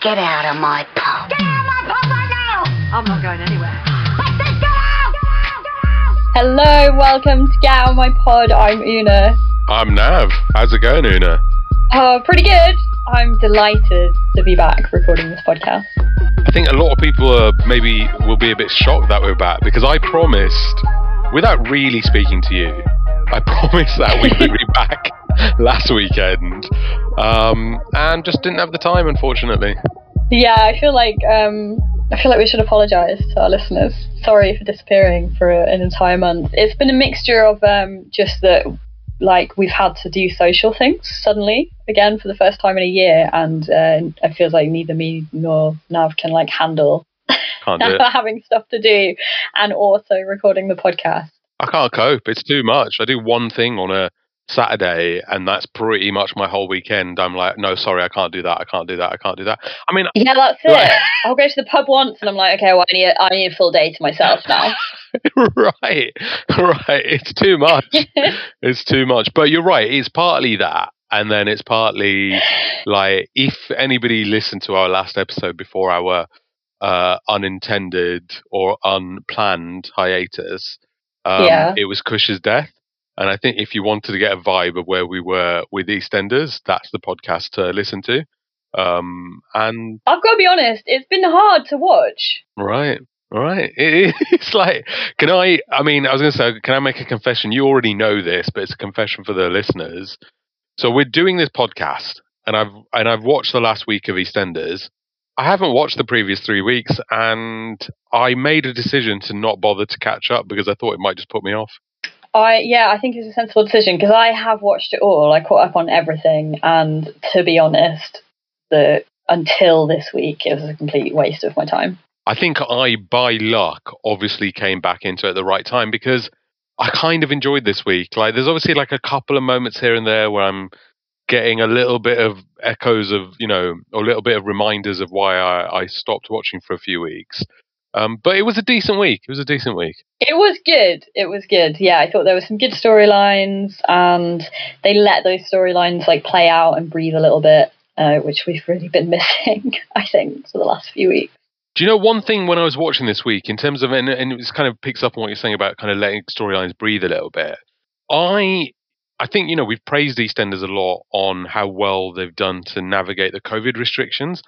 Get out of my pub. Get out of my pub right now! I'm not going anywhere. I said get out! Get out! Get out! Hello, welcome to Get Out of My Pod. I'm Una. I'm Nav. How's it going, Una? Oh, pretty good. I'm delighted to be back recording this podcast. I think a lot of people are maybe will be a bit shocked that we're back because I promised, without really speaking to you, I promised that we would be back last weekend, um, and just didn't have the time, unfortunately. Yeah, I feel like um, I feel like we should apologise to our listeners. Sorry for disappearing for an entire month. It's been a mixture of um, just that, like we've had to do social things suddenly again for the first time in a year, and uh, it feels like neither me nor Nav can like handle Can't do it. having stuff to do and also recording the podcast. I can't cope. It's too much. I do one thing on a Saturday, and that's pretty much my whole weekend. I'm like, no, sorry, I can't do that. I can't do that. I can't do that. I mean, Yeah, that's Right. it. I'll go to the pub once and I'm like, okay, well, I need I need a full day to myself now. right, right. It's too much. it's too much. But you're right. It's partly that, and then it's partly like if anybody listened to our last episode before our uh, unintended or unplanned hiatus, um, Yeah. it was Kush's death. And I think if you wanted to get a vibe of where we were with EastEnders, that's the podcast to listen to. Um, and I've got to be honest, it's been hard to watch. Right. Right. It, it's like, can I? I mean, I was going to say, can I make a confession? You already know this, but it's a confession for the listeners. So we're doing this podcast, and I've and I've watched the last week of EastEnders. I haven't watched the previous three weeks, and I made a decision to not bother to catch up because I thought it might just put me off. I yeah, I think it's a sensible decision because I have watched it all. I caught up on everything, and to be honest, the until this week it was a complete waste of my time. I think I, by luck, obviously came back into it at the right time because I kind of enjoyed this week. Like, there's obviously like a couple of moments here and there where I'm getting a little bit of echoes of, you know, or a little bit of reminders of why I, I stopped watching for a few weeks. Um, but it was a decent week. It was a decent week. It was good. It was good. Yeah, I thought there were some good storylines, and they let those storylines like play out and breathe a little bit, uh, which we've really been missing. I think for the last few weeks. Do you know one thing when I was watching this week in terms of, and, and it kind of picks up on what you're saying about kind of letting storylines breathe a little bit. I, I think you know we've praised EastEnders a lot on how well they've done to navigate the COVID restrictions.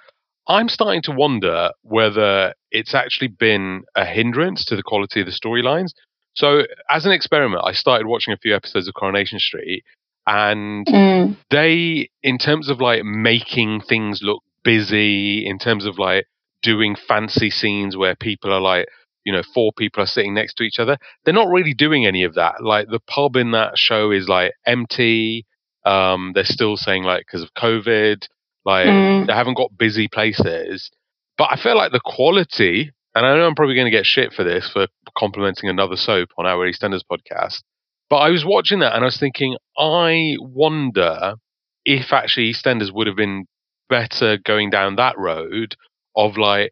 I'm starting to wonder whether it's actually been a hindrance to the quality of the storylines. So, as an experiment, I started watching a few episodes of Coronation Street, and Mm. they in terms of like making things look busy in terms of like doing fancy scenes where people are like you know four people are sitting next to each other they're not really doing any of that like the pub in that show is like empty um they're still saying like because of covid like Mm. they haven't got busy places but i feel like the quality and i know i'm probably going to get shit for this for complimenting another soap on our eastenders podcast but I was watching that and I was thinking, I wonder if actually EastEnders would have been better going down that road of like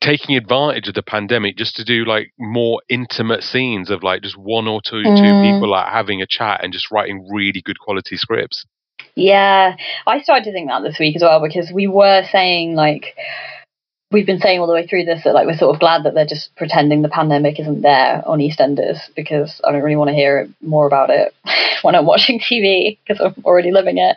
taking advantage of the pandemic just to do like more intimate scenes of like just one or two two Mm. people like having a chat and just writing really good quality scripts. Yeah, I started to think that this week as well because we were saying like we've been saying all the way through this that like we're sort of glad that they're just pretending the pandemic isn't there on EastEnders because I don't really want to hear more about it when I'm watching TV because I'm already living it.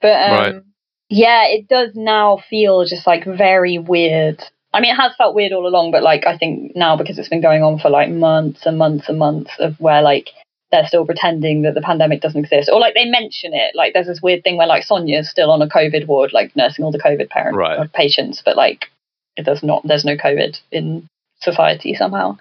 But um, Right. yeah, it does now feel just like very weird. I mean, it has felt weird all along, but like I think now because it's been going on for like months and months and months of where like they're still pretending that the pandemic doesn't exist, or like they mention it. Like there's this weird thing where like Sonia's still on a COVID ward, like nursing all the COVID parent Right. uh, patients, but like it does not. There's no COVID in society somehow,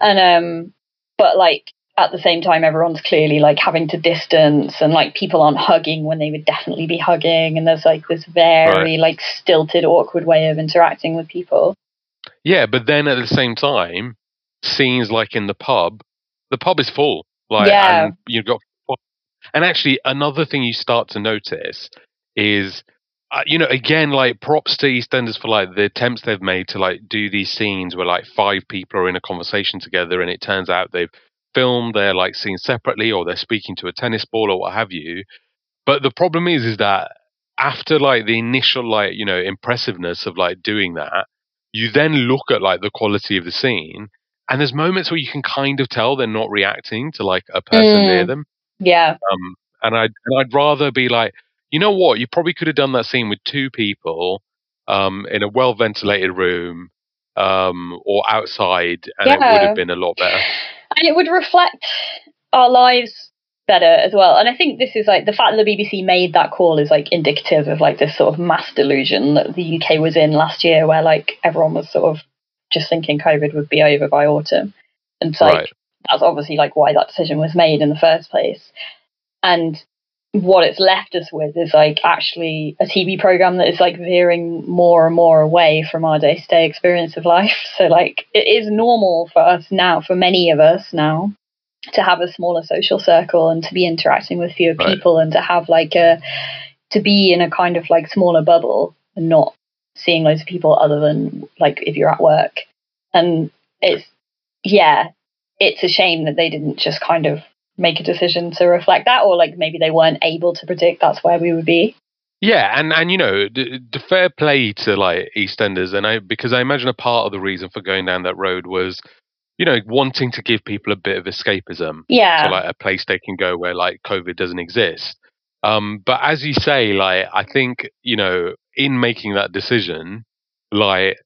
and um, but like at the same time, everyone's clearly like having to distance, and like people aren't hugging when they would definitely be hugging, and there's like this very like stilted, awkward way of interacting with people. Yeah, but then at the same time, scenes like in the pub, the pub is full. Like, Yeah. and you've got, and actually another thing you start to notice is, uh, you know, again, like props to EastEnders for like the attempts they've made to like do these scenes where like five people are in a conversation together, and it turns out they've filmed their like scenes separately, or they're speaking to a tennis ball or what have you. But the problem is, is that after like the initial like you know impressiveness of like doing that, you then look at like the quality of the scene, and there's moments where you can kind of tell they're not reacting to like a person Mm. near them. Yeah. Um, and I'd and I'd rather be like, you know what, you probably could have done that scene with two people, um, in a well ventilated room, um, or outside, and it would have been a lot better. and it would reflect our lives better as well. And I think this is like the fact that the BBC made that call is like indicative of like this sort of mass delusion that the UK was in last year, where like everyone was sort of just thinking COVID would be over by autumn, and so like Right. that's obviously like why that decision was made in the first place. And what it's left us with is like actually a TV program that is like veering more and more away from our day to day experience of life. So like it is normal for us now, for many of us now, to have a smaller social circle and to be interacting with fewer Right. people and to have like a to be in a kind of like smaller bubble and not seeing loads of people other than like if you're at work. And it's yeah, it's a shame that they didn't just kind of make a decision to reflect that or like maybe they weren't able to predict that's where we would be. Yeah, and and you know, the, the fair play to like EastEnders, and I because I imagine a part of the reason for going down that road was, you know, wanting to give people a bit of escapism. Yeah. So like a place they can go where like COVID doesn't exist. Um, but as you say, like I think you know, in making that decision, like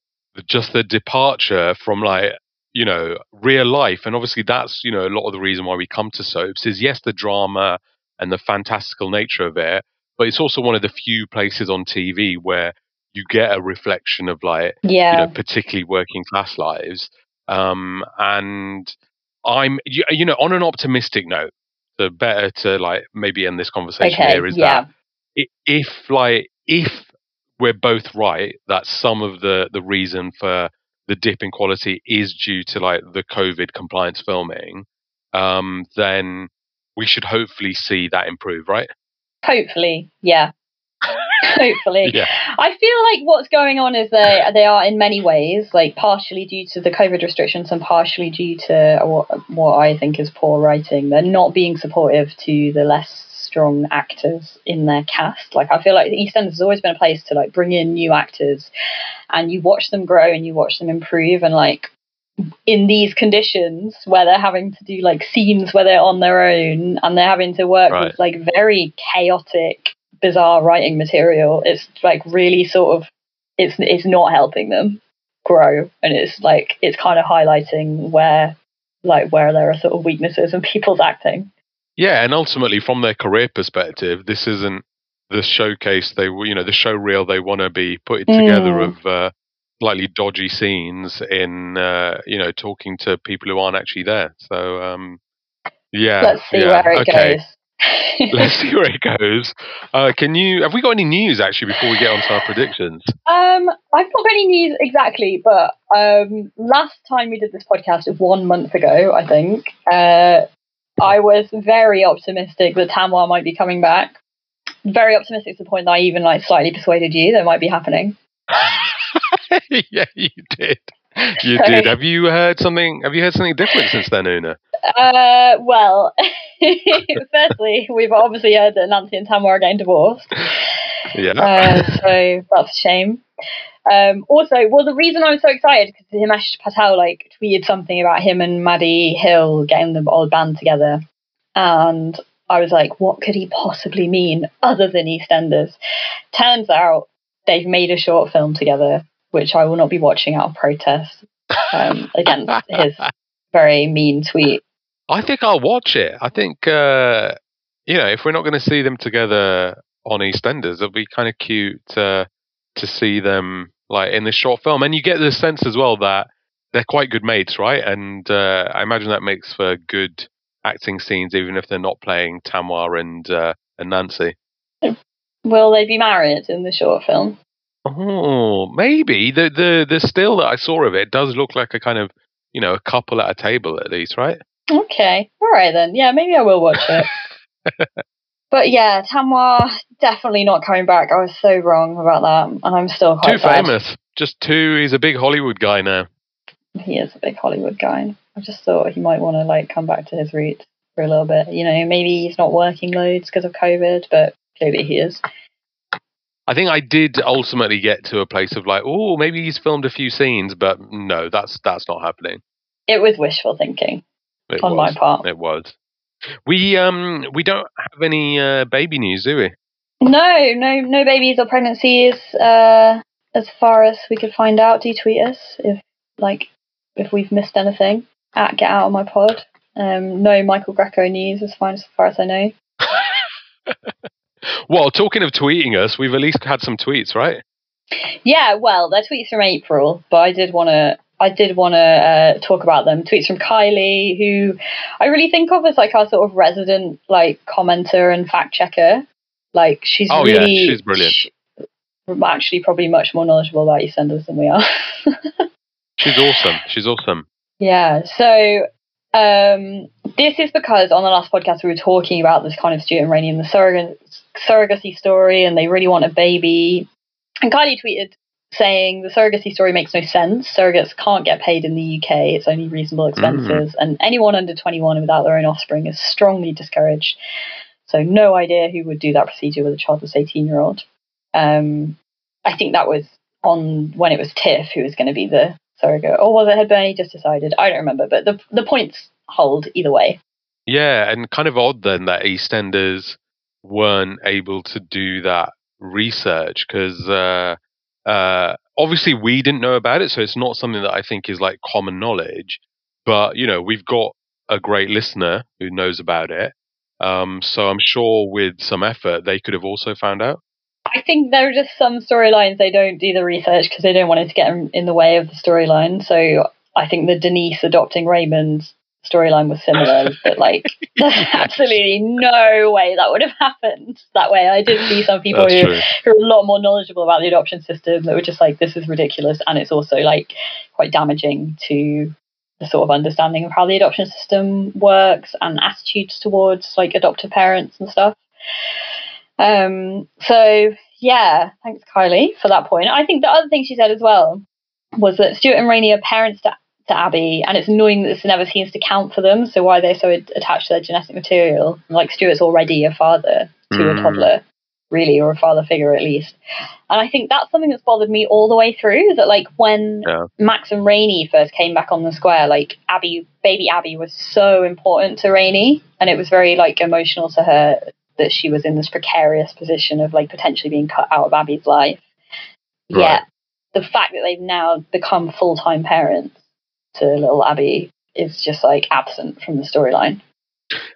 just the departure from like you know real life, and obviously that's you know a lot of the reason why we come to soaps is yes the drama and the fantastical nature of it, but it's also one of the few places on TV where you get a reflection of like yeah. you know, particularly working class lives. Um, and I'm, you, you know, on an optimistic note, the better to like maybe end this conversation okay. here is yeah. that if like if we're both right that some of the the reason for the dip in quality is due to like the COVID compliance filming, um, then we should hopefully see that improve, right? Hopefully. Yeah. Hopefully. Yeah. I feel like what's going on is they they are in many ways like partially due to the COVID restrictions and partially due to what what I think is poor writing. They're not being supportive to the less strong actors in their cast. Like I feel like EastEnders has always been a place to like bring in new actors, and you watch them grow and you watch them improve and like in these conditions where they're having to do like scenes where they're on their own and they're having to work Right. with like very chaotic bizarre writing material it's like really sort of it's it's not helping them grow and it's like it's kind of highlighting where like where there are sort of weaknesses in people's acting Yeah, and ultimately, from their career perspective, this isn't the showcase they, you know, the show reel they want to be putting together Mm. of uh, slightly dodgy scenes in, uh, you know, talking to people who aren't actually there. So, um, yeah, let's see yeah, where it okay. goes Let's see where it goes. Uh, can you? Have we got any news actually before we get on to our predictions? Um, I've not got any news exactly, but um, last time we did this podcast was one month ago, I think, uh, I was very optimistic that Tamwar might be coming back. Very optimistic to the point that I even like slightly persuaded you that it might be happening. yeah, you did. You did. Have you heard something? Have you heard something different since then, Una? Uh, well, firstly, we've obviously heard that Nancy and Tamwar are getting divorced. Yeah. Uh, so that's a shame. Um, also, well, the reason I'm so excited because Himesh Patel like tweeted something about him and Maddy Hill getting the old band together, and I was like, what could he possibly mean other than EastEnders? Turns out they've made a short film together, which I will not be watching out of protest um, against his very mean tweet. I think I'll watch it. I think uh, you know if we're not going to see them together on EastEnders, it'll be kind of cute uh, to see them like in this short film, and you get the sense as well that they're quite good mates, right? And uh, I imagine that makes for good acting scenes, even if they're not playing Tamwar and uh, and Nancy. Will they be married in the short film? Oh, maybe the the the still that I saw of it does look like a kind of you know a couple at a table at least, right? Okay, all right then. Yeah, maybe I will watch it. but yeah, Tamwar definitely not coming back. I was so wrong about that, and I'm still quite Too sad. famous, just too. He's a big Hollywood guy now. He is a big Hollywood guy. I just thought he might want to like come back to his roots for a little bit. You know, maybe he's not working loads because of COVID, but clearly he is. I think I did ultimately get to a place of like, oh, maybe he's filmed a few scenes, but no, that's that's not happening. It was wishful thinking It on was. my part. It was. We um we don't have any uh, baby news, do we? No, no, no babies or pregnancies. Uh, as far as we could find out, do tweet us if like if we've missed anything. At get out of my pod. Um, no Michael Greco news as far as, far as I know. Well, talking of tweeting us, we've at least had some tweets, right? Yeah, well, they're tweets from April, but I did want to. I did want to uh, talk about them. Tweets from Kylie, who I really think of as like our sort of resident like commenter and fact checker. Like she's Oh, yeah, really, she's brilliant. she- actually, probably much more knowledgeable about EastEnders than we are. She's awesome. She's awesome. Yeah. So um, this is because on the last podcast we were talking about this kind of Stuart and Rainie and the surrog- surrogacy story, and they really want a baby. And Kylie tweeted saying the surrogacy story makes no sense. Surrogates can't get paid in the UK. It's only reasonable expenses, and anyone under 21 without their own offspring is strongly discouraged. So no idea who would do that procedure with a child childless 18 year old. Um, I think that was on when it was Tiff who was going to be the surrogate, or was it had Bernie just decided? I don't remember, but the the points hold either way. Yeah, and kind of odd then that EastEnders weren't able to do that research because uh, uh, obviously we didn't know about it, so it's not something that I think is like common knowledge. But you know, we've got a great listener who knows about it, um, so I'm sure with some effort they could have also found out. I think there are just some storylines they don't do the research because they don't want it to get in, the way of the storyline. So I think the Denise adopting Raymond's storyline was similar, but like there's absolutely no way that would have happened that way. I did see some people That's who, true. who are a lot more knowledgeable about the adoption system that were just like, this is ridiculous, and it's also like quite damaging to the sort of understanding of how the adoption system works and attitudes towards like adoptive parents and stuff. Um, so yeah, thanks Kylie for that point. I think the other thing she said as well was that Stuart and Rainie are parents to, to Abby, and it's annoying that this never seems to count for them. So why they're so attached to their genetic material? Like Stuart's already a father to Mm. a toddler, really, or a father figure at least. And I think that's something that's bothered me all the way through. That like when Yeah. Max and Rainie first came back on the square, like Abby, baby Abby was so important to Rainie, and it was very like emotional to her that she was in this precarious position of like potentially being cut out of Abby's life. Right. Yet the fact that they've now become full time parents to little Abby is just like absent from the storyline.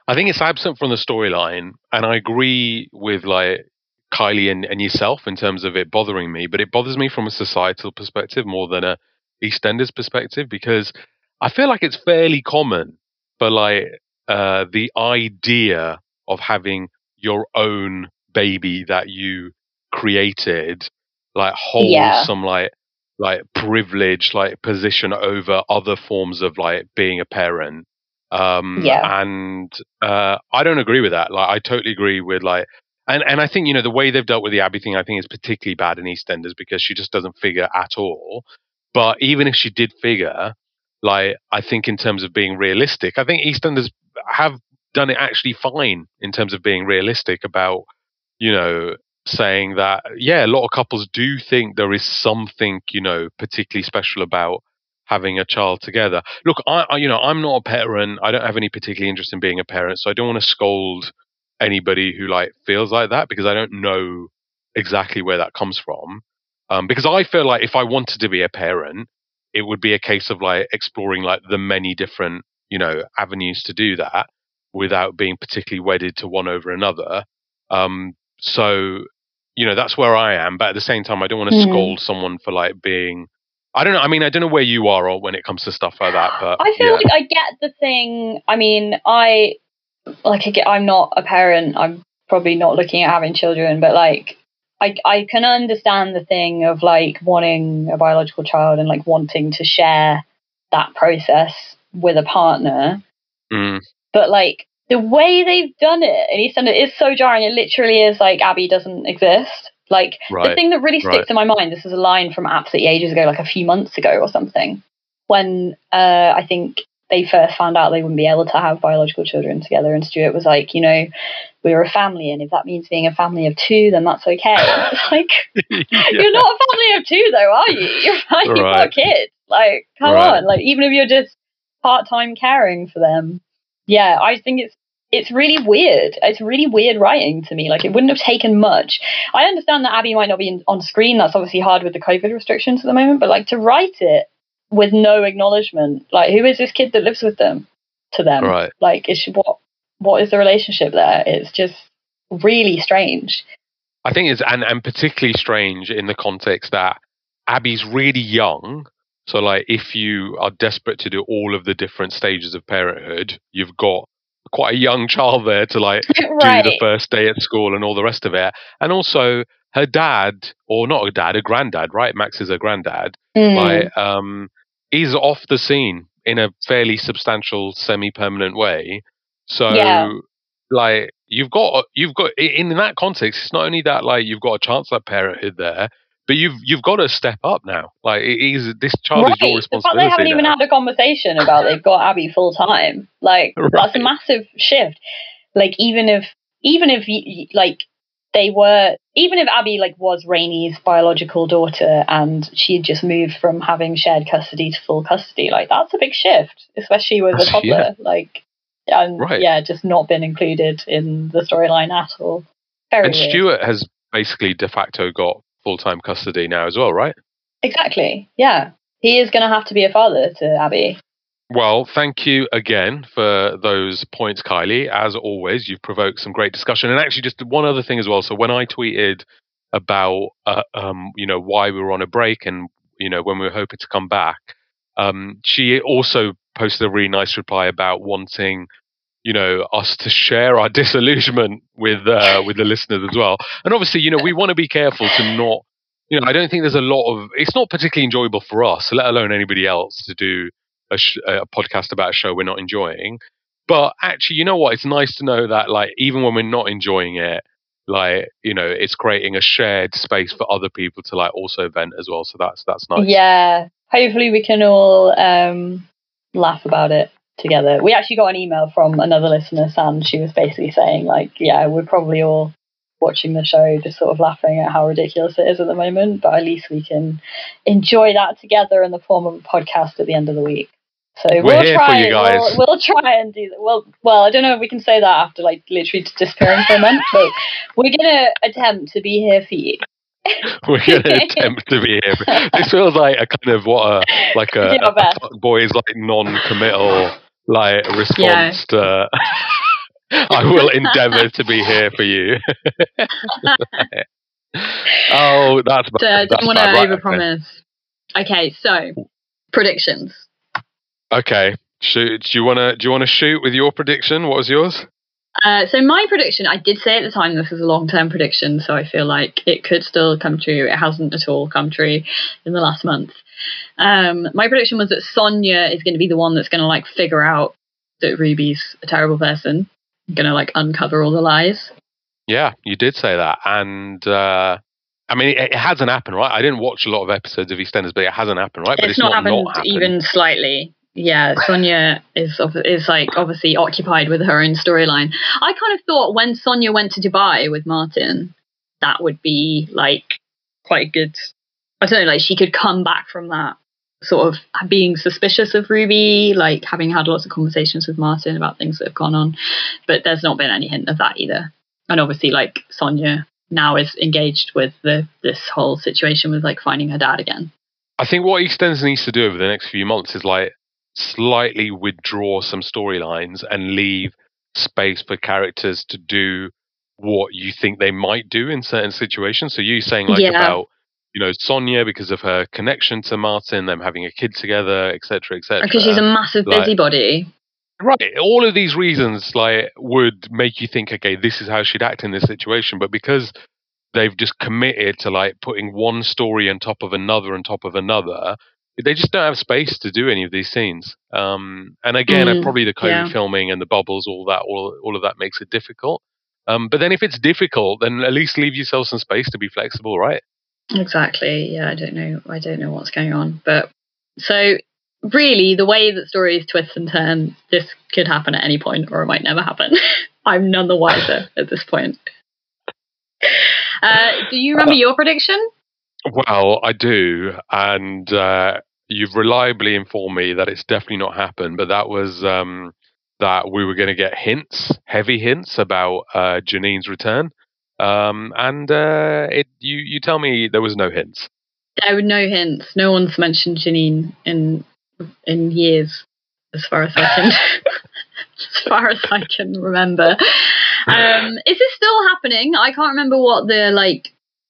I think it's absent from the storyline, and I agree with like Kylie and, and yourself in terms of it bothering me, but it bothers me from a societal perspective more than a EastEnders perspective because I feel like it's fairly common for like uh, the idea of having your own baby that you created like holds Yeah. some like like privilege like position over other forms of like being a parent. Um Yeah. and uh i don't agree with that. Like i totally agree with like and and i think you know the way they've dealt with the abby thing i think is particularly bad in eastenders because she just doesn't figure at all. But even if she did figure like i think in terms of being realistic i think eastenders have done it actually fine in terms of being realistic about you know saying that yeah a lot of couples do think there is something you know particularly special about having a child together. Look I, I you know i'm not a parent. I don't have any particular interest in being a parent so i don't want to scold anybody who like feels like that because i don't know exactly where that comes from. Um, because i feel like if i wanted to be a parent it would be a case of like exploring like the many different you know avenues to do that without being particularly wedded to one over another. Um, so you know that's where i am but at the same time i don't want to Mhm. scold someone for like being i don't know i mean i don't know where you are or when it comes to stuff like that but I feel yeah. like I get the thing. I mean, I like I get, I'm not a parent. I'm probably not looking at having children, but like I I can understand the thing of like wanting a biological child and like wanting to share that process with a partner. Mm, But like the way they've done it in EastEnders is so jarring. It literally is like Abby doesn't exist. Like the thing that really sticks right. in my mind, this is a line from absolutely ages ago, like a few months ago or something, when uh, I think they first found out they wouldn't be able to have biological children together, and Stuart was like, you know, we're a family, and if that means being a family of two, then that's okay. Like you're not a family of two, though, are you? You're like you've got kids. Like, come Right. on. Like, even if you're just part time caring for them, yeah, I think it's it's really weird. It's really weird writing to me. Like, it wouldn't have taken much. I understand that Abby might not be in, on screen. That's obviously hard with the COVID restrictions at the moment. But like to write it with no acknowledgement, like who is this kid that lives with them? To them, Right. like is she, what what is the relationship there? It's just really strange. I think it's and and particularly strange in the context that Abby's really young. So like if you are desperate to do all of the different stages of parenthood, you've got quite a young child there to like right. do the first day at school and all the rest of it. And also her dad, or not a dad, a granddad, right? Max is a granddad. Mm. Like um is off the scene in a fairly substantial semi-permanent way. So Yeah. like you've got you've got in that context it's not only that like you've got a chance at parenthood there but you've you've got to step up now like it is this child right. is your responsibility. The fact they haven't even had a conversation about they've got Abby full time. Like that's a massive shift. Like even if even if like they were even if Abby like was Rainie's biological daughter and she had just moved from having shared custody to full custody, like that's a big shift, especially with a toddler. yeah. Like and Right. yeah, just not been included in the storyline at all. Very and weird. Stuart has basically de facto got full-time custody now as well right Exactly. Yeah. He is gonna have to be a father to Abby. well thank you again for those points kylie as always you've provoked some great discussion and actually just one other thing as well so when i tweeted about uh, um, you know why we were on a break and you know when we were hoping to come back um, she also posted a really nice reply about wanting you know us to share our disillusionment with uh, with the listeners as well. And obviously you know we want to be careful to not you know i don't think there's a lot of it's not particularly enjoyable for us let alone anybody else to do a, sh- a podcast about a show we're not enjoying. But actually you know what? It's nice to know that like even when we're not enjoying it like you know it's creating a shared space for other people to like also vent as well. So that's that's nice. Yeah. Hopefully we can all um, laugh about it together. We actually got an email from another listener, Sam. She was basically saying, like, yeah, we're probably all watching the show, just sort of laughing at how ridiculous it is at the moment, but at least we can enjoy that together in the form of a podcast at the end of the week. So We're we'll here try. for you guys. We'll, we'll try and do that. Well, well, I don't know if we can say that after like literally disappearing for a month, but we're gonna attempt to be here for you. we're going to attempt to be here this feels like a kind of what a like a, We do our a boys like non-committal like response to I will endeavour to be here for you. oh, that's bad. So I don't want to. Right, overpromise. Okay, so predictions. Okay. Shoot, do you want to do you want to shoot with your prediction? What was yours? Uh, so my prediction, I did say at the time this is a long-term prediction, so I feel like it could still come true. It hasn't at all come true in the last month. Um, my prediction was that Sonia is going to be the one that's going to like figure out that Ruby's a terrible person, going to like uncover all the lies. Yeah, you did say that, and uh, I mean, it, it hasn't happened, right? I didn't watch a lot of episodes of EastEnders, but it hasn't happened, right? But it's, not, happened not happened. even slightly. Yeah, Sonia is is like obviously occupied with her own storyline. I kind of thought when Sonia went to Dubai with Martin, that would be like quite a good. I don't know, like she could come back from that sort of being suspicious of Ruby, like having had lots of conversations with Martin about things that have gone on. But there's not been any hint of that either. And obviously, like Sonia now is engaged with the this whole situation with like finding her dad again. I think what EastEnders needs to do over the next few months is like slightly withdraw some storylines and leave space for characters to do what you think they might do in certain situations. So you saying like Yeah. about you know Sonia because of her connection to Martin, them having a kid together, etc., etc. Because she's a massive like- busybody. Right. All of these reasons like would make you think, okay, this is how she'd act in this situation. But because they've just committed to like putting one story on top of another on top of another, they just don't have space to do any of these scenes. Um, and again, Mm, probably the COVID yeah. filming and the bubbles, all that, all all of that makes it difficult. Um, but then if it's difficult, then at least leave yourself some space to be flexible, right? Exactly. Yeah, I don't know. I don't know what's going on. But so really, the way that stories twist and turn, this could happen at any point, or it might never happen. I'm none the wiser at this point. Uh, do you remember your prediction? Well, I do, and uh, you've reliably informed me that it's definitely not happened. But that was um, that we were going to get hints, heavy hints about uh, Janine's return, um, and uh, it, you you tell me there was no hints. There were no hints. No one's mentioned Janine in in years, as far as I can as far as I can remember. Um, is this still happening? I can't remember what the like.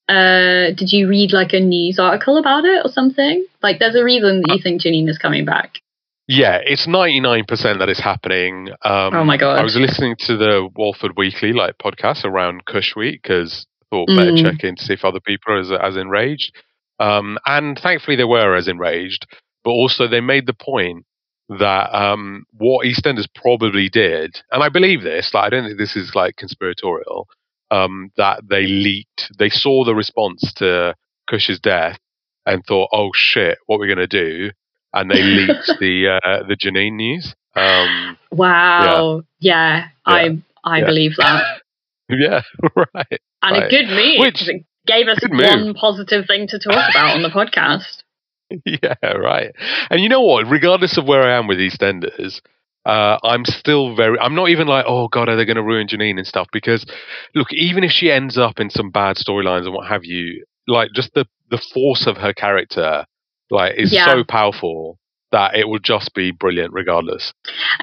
Uh, did you read like a news article about it or something? Like, there's a reason that you think Janine is coming back. Yeah, it's ninety nine percent that it's happening. Um, Oh my God. I was listening to the Walford Weekly like podcast around Kush Week because thought better Mm. check in to see if other people are as, as enraged. Um, and thankfully they were as enraged, but also they made the point that um, what EastEnders probably did, and I believe this, like I don't think this is like conspiratorial, um, that they leaked, they saw the response to Kush's death and thought, oh shit, what we're going to do? And they leaked the uh, the Janine news. Um, Wow. Yeah, I I Yeah. believe that, yeah, right. and a good move Which- it gave us good move. one positive thing to talk about on the podcast. yeah, right. And you know what? Regardless of where I am with EastEnders, uh, I'm still very. I'm not even like, oh god, are they going to ruin Janine and stuff? Because look, even if she ends up in some bad storylines and what have you, like just the the force of her character, like is Yeah. so powerful that it will just be brilliant regardless.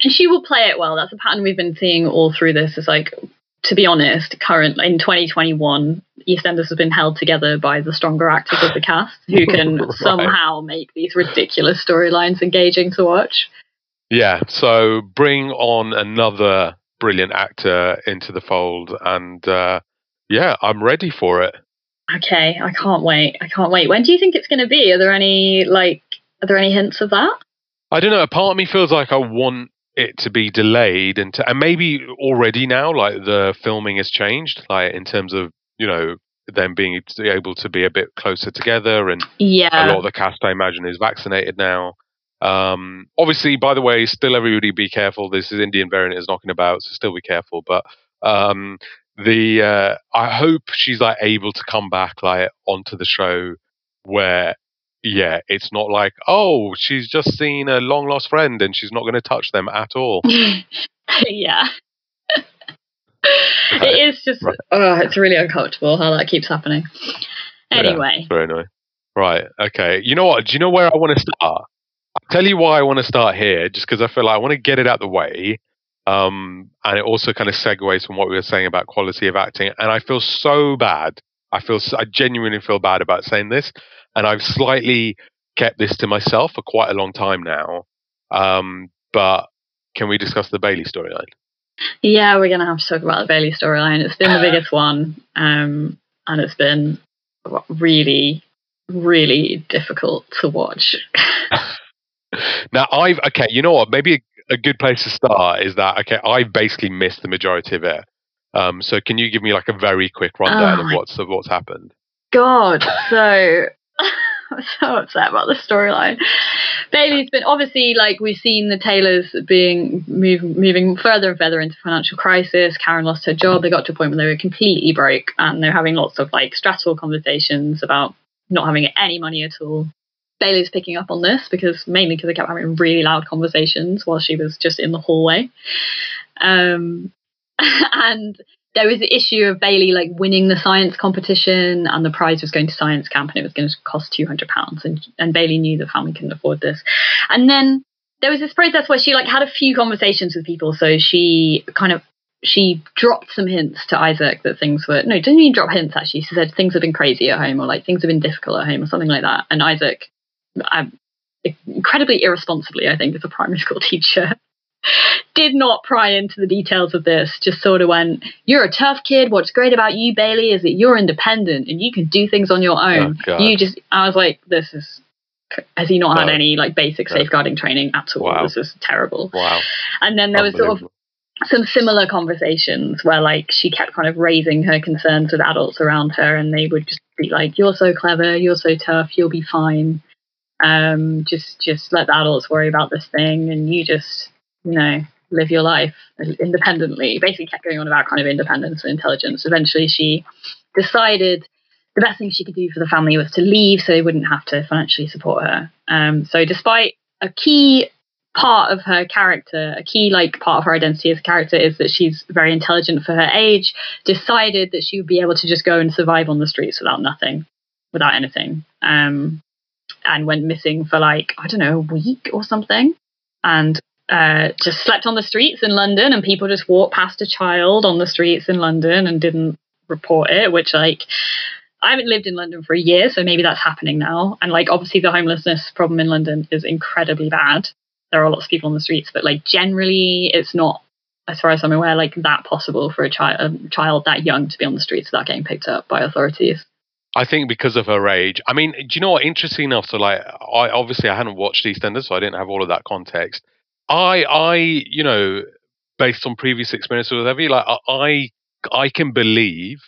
And she will play it well. That's a pattern we've been seeing all through this. Is like, to be honest, current in 2021, EastEnders has been held together by the stronger actors of the cast who can Right. somehow make these ridiculous storylines engaging to watch. Yeah. So bring on another brilliant actor into the fold, and uh, yeah, I'm ready for it. Okay, I can't wait. I can't wait. When do you think it's going to be? Are there any like? Are there any hints of that? I don't know. A part of me feels like I want it to be delayed, and to, and maybe already now, like the filming has changed, like in terms of you know them being able to be a bit closer together, and yeah. a lot of the cast, I imagine, is vaccinated now. Um, obviously, by the way, still everybody be careful. This is Indian variant is knocking about, so still be careful. But um, the uh, I hope she's like able to come back like onto the show where yeah, it's not like oh she's just seen a long lost friend and she's not going to touch them at all. yeah. it is just Right. oh, it's really uncomfortable how that keeps happening. Yeah. Anyway, Very annoying. Right. Okay. You know what? Do you know where I want to start? I'll tell you why I want to start here, just because I feel like I want to get it out the way. Um, and it also kind of segues from what we were saying about quality of acting. And I feel so bad. I feel I genuinely feel bad about saying this, and I've slightly kept this to myself for quite a long time now. Um, but can we discuss the Bailey storyline? yeah, we're gonna have to talk about the Bailey storyline. It's been the biggest one, um, and it's been really, really difficult to watch. Now I've okay, you know what? Maybe a, good place to start is that okay, I've basically missed the majority of it. Um, so can you give me like a very quick rundown Oh of what's of what's happened? God, so I'm so upset about the storyline. Bailey's been obviously like we've seen the Taylors being move, moving further and further into financial crisis. Karen lost her job. They got to a point where they were completely broke, and they're having lots of like stressful conversations about not having any money at all. Bailey's picking up on this because mainly because they kept having really loud conversations while she was just in the hallway. Um, and there was the issue of Bailey like winning the science competition, and the prize was going to Science Camp, and it was going to cost two hundred pounds, and and Bailey knew the family couldn't afford this, and then there was this process where she like had a few conversations with people, so she kind of she dropped some hints to Isaac that things were no, didn't even drop hints actually. She said things have been crazy at home, or like things have been difficult at home, or something like that, and Isaac, I, incredibly irresponsibly, I think, as a primary school teacher did not pry into the details of this, just sort of went, You're a tough kid. What's great about you, Bailey, is that you're independent and you can do things on your own. Oh, you just, I was like, This is, has he not had any like basic No. safeguarding training at all? Wow. This is terrible. Wow. And then there was sort of some similar conversations where like she kept kind of raising her concerns with adults around her and they would just be like, You're so clever, you're so tough, you'll be fine. Um, just just let the adults worry about this thing, and you just you know live your life independently. Basically, kept going on about kind of independence and intelligence. Eventually, she decided the best thing she could do for the family was to leave, so they wouldn't have to financially support her. Um, so, despite a key part of her character, a key like part of her identity as a character is that she's very intelligent for her age, decided that she would be able to just go and survive on the streets without nothing, without anything. Um, and went missing for like, I don't know, a week or something. And uh, just slept on the streets in London, and people just walked past a child on the streets in London and didn't report it, which like I haven't lived in London for a year, so maybe that's happening now. And like obviously the homelessness problem in London is incredibly bad there are lots of people on the streets, but like generally, it's not, as far as I'm aware, like that possible for a child, a child that young to be on the streets without getting picked up by authorities. I think because of her age. I mean, do you know what? Interesting enough. So, like, I obviously I hadn't watched EastEnders, so I didn't have all of that context. I, I, you know, based on previous experiences with Evie, like, I, I can believe,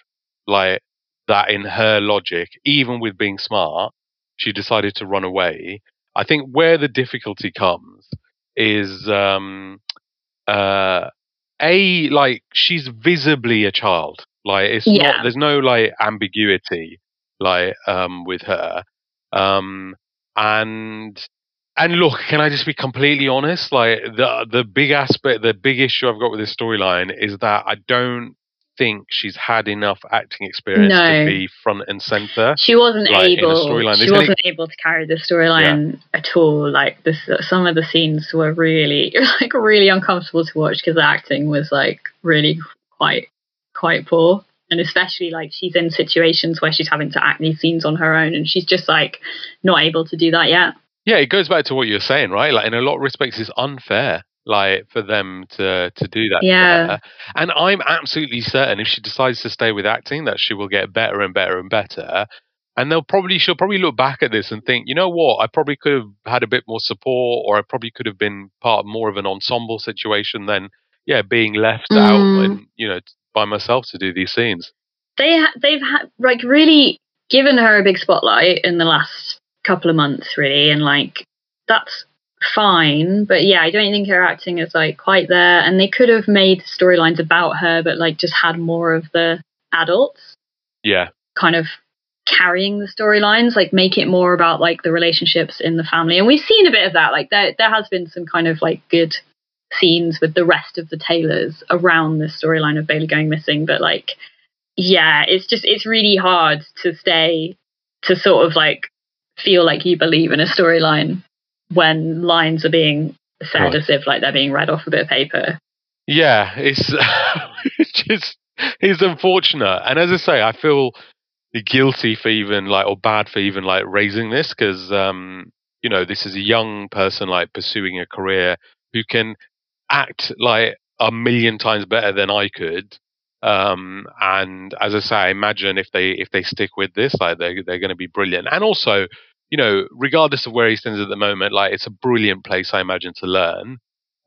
like, that in her logic, even with being smart, she decided to run away. I think where the difficulty comes is um uh a like she's visibly a child like it's Yeah. not there's no like ambiguity like um with her um and and look can i just be completely honest like the the big aspect the big issue i've got with this storyline is that i don't think she's had enough acting experience No. to be front and center She wasn't Like, able. She wasn't able to carry the storyline at all. Like this, some of the scenes were really, like, really uncomfortable to watch because the acting was like really quite, quite poor. And especially like she's in situations where she's having to act these scenes on her own, and she's just like not able to do that yet. Yeah, it goes back to what you're saying, right? Like in a lot of respects, it's unfair, like for them to to do that. Yeah. And I'm absolutely certain if she decides to stay with acting, that she will get better and better and better. And they'll probably she'll probably look back at this and think, you know what, I probably could have had a bit more support, or I probably could have been part of more of an ensemble situation than yeah being left out Mm. and you know by myself to do these scenes. they ha- they've ha- like really given her a big spotlight in the last couple of months really and like that's fine but yeah i don't think her acting is like quite there and they could have made storylines about her but like just had more of the adults Yeah, kind of carrying the storylines like make it more about like the relationships in the family and we've seen a bit of that like there there has been some kind of like good scenes with the rest of the Taylors around the storyline of Bailey going missing but like yeah it's just it's really hard to stay to sort of like feel like you believe in a storyline when lines are being said Right. as if like they're being read off a bit of paper Yeah, it's it's just it's unfortunate, and as I say, I feel guilty for even like or bad for even like raising this because um you know this is a young person like pursuing a career who can act like a million times better than I could. Um, and as I say, I imagine if they if they stick with this, like they they're going to be brilliant. And also, you know, regardless of where he stands at the moment, like it's a brilliant place, I imagine, to learn,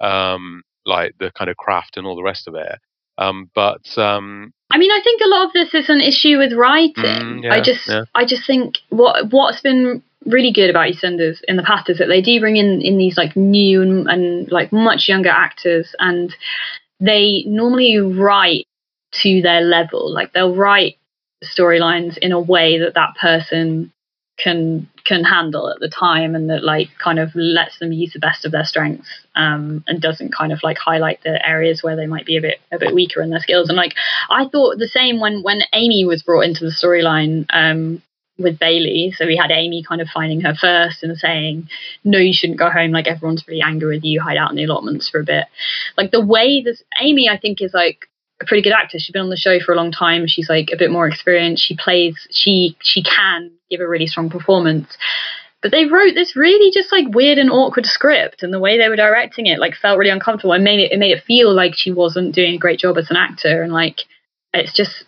um, like the kind of craft and all the rest of it. Um, but um, I mean, I think a lot of this is an issue with writing. Mm, yeah, I just, yeah. I just think what what's been really good about EastEnders in the past is that they do bring in in these like new and, and like much younger actors, and they normally write to their level. Like they'll write storylines in a way that that person can can handle at the time and that like kind of lets them use the best of their strengths um, and doesn't kind of like highlight the areas where they might be a bit a bit weaker in their skills and like I thought the same when when Amy was brought into the storyline um, with Bailey so we had Amy kind of finding her first and saying no you shouldn't go home like everyone's really angry with you hide out in the allotments for a bit like the way this Amy I think is like a pretty good actor. She's been on the show for a long time. She's like a bit more experienced. She plays. She she can give a really strong performance. But they wrote this really just like weird and awkward script, and the way they were directing it like felt really uncomfortable. and made it it made it feel like she wasn't doing a great job as an actor, and like it's just.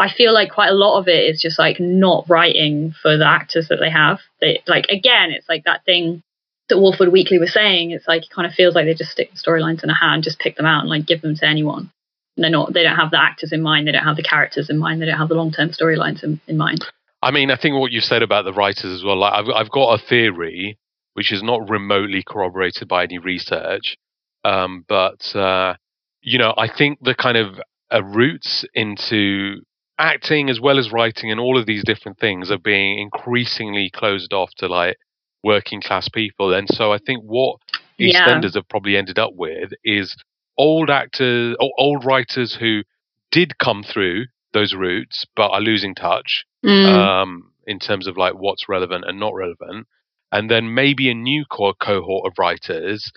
I feel like quite a lot of it is just like not writing for the actors that they have. They like again, it's like that thing that Walford Weekly was saying. It's like it kind of feels like they just stick the storylines in a hat and just pick them out and like give them to anyone they're not they don't have the actors in mind they don't have the characters in mind they don't have the long-term storylines in, in mind I mean, I think what you said about the writers as well. Like, I've I've got a theory which is not remotely corroborated by any research, um, but uh, you know, I think the kind of uh, roots into acting as well as writing and all of these different things are being increasingly closed off to like working class people. And so I think what Yeah. EastEnders have probably ended up with is old actors or old writers who did come through those routes but are losing touch Mm. um, in terms of like what's relevant and not relevant, and then maybe a new co- cohort of writers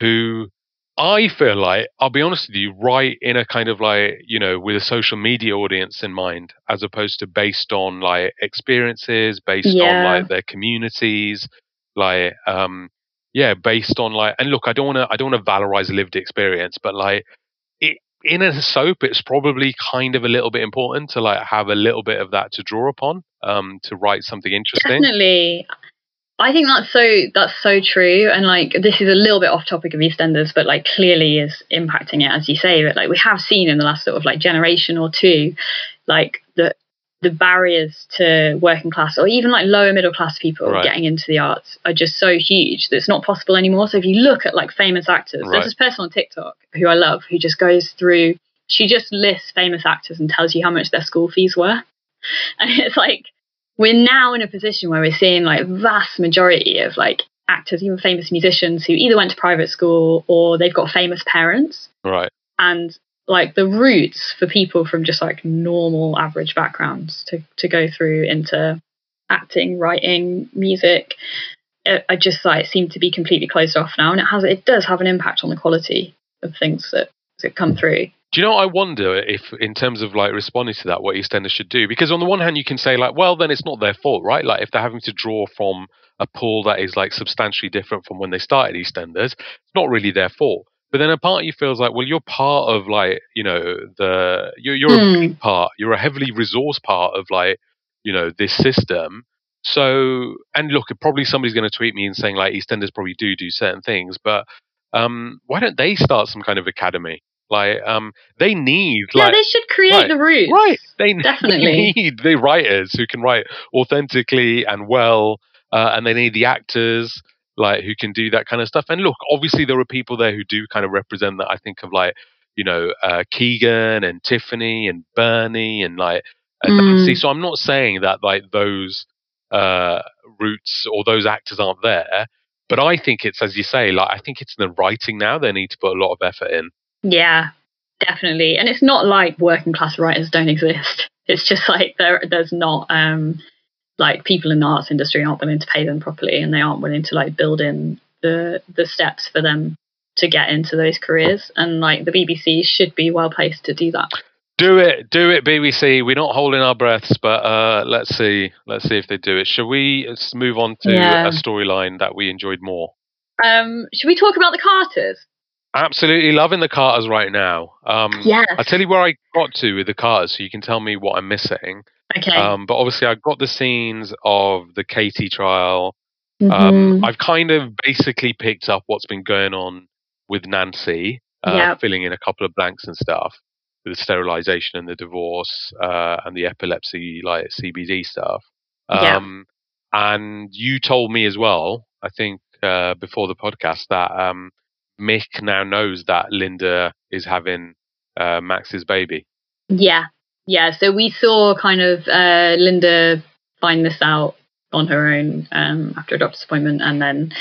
who I feel like I'll be honest with you, write in a kind of like you know with a social media audience in mind, as opposed to based on like experiences, based on like their communities, like um yeah, based on like and look, I don't want to I don't want to valorize lived experience, but like it in a soap, it's probably kind of a little bit important to like have a little bit of that to draw upon, um, to write something interesting. Definitely. I think that's so that's so true. And like this is a little bit off topic of EastEnders, but like clearly is impacting it as you say. But like we have seen in the last sort of like generation or two, like the the barriers to working class or even like lower middle class people Right. getting into the arts are just so huge that it's not possible anymore. So if you look at like famous actors, Right. there's this person on TikTok who I love who just goes through she just lists famous actors and tells you how much their school fees were. And it's like we're now in a position where we're seeing like vast majority of like actors, even famous musicians who either went to private school or they've got famous parents. Right. And like the routes for people from just like normal average backgrounds to, to go through into acting, writing, music, I are just like seem to be completely closed off now. And it has it does have an impact on the quality of things that, that come through. Do you know? I wonder if, in terms of like responding to that, what EastEnders should do. Because on the one hand, you can say like, well, then it's not their fault, right? Like if they're having to draw from a pool that is like substantially different from when they started EastEnders, it's not really their fault. But then a part of you feels like, well, you're part of like, you know, the you're you're a Hmm. big part, you're a heavily resourced part of like, you know, this system. So, and look, probably somebody's going to tweet me and saying like EastEnders probably do do certain things, but um, why don't they start some kind of academy? Like, um, they need yeah, like they should create right, the routes. Right. They Definitely. need the writers who can write authentically and well, uh, and they need the actors like who can do that kind of stuff. And look, obviously there are people there who do kind of represent that. I think of like you know uh, Keegan and Tiffany and Bernie and like uh, Mm. So I'm not saying that like those uh, roots or those actors aren't there. But I think it's as you say, like I think it's in the writing now. They need to put a lot of effort in. Yeah, definitely. And it's not like working class writers don't exist. It's just like there there's not um like people in the arts industry aren't willing to pay them properly and they aren't willing to like build in the the steps for them to get into those careers and like the BBC should be well placed to do that. Do it, do it, BBC. We're not holding our breaths, but uh, let's see, let's see if they do it. Shall we move on to Yeah. a storyline that we enjoyed more? Um should we talk about the Carters? Absolutely loving the Carters right now. Um, Yes. I'll tell you where I got to with the Carters, so you can tell me what I'm missing. Okay. Um, but obviously, I got the scenes of the Katie trial. Mhm. Um, I've kind of basically picked up what's been going on with Nancy, uh, Yeah. filling in a couple of blanks and stuff, with the sterilization and the divorce uh, and the epilepsy, like CBD stuff. Yeah. Um, And you told me as well, I think uh, before the podcast, that um, Mick now knows that Linda is having uh, Max's baby. Yeah, yeah. So we saw kind of uh, Linda find this out on her own um, after a doctor's appointment, and then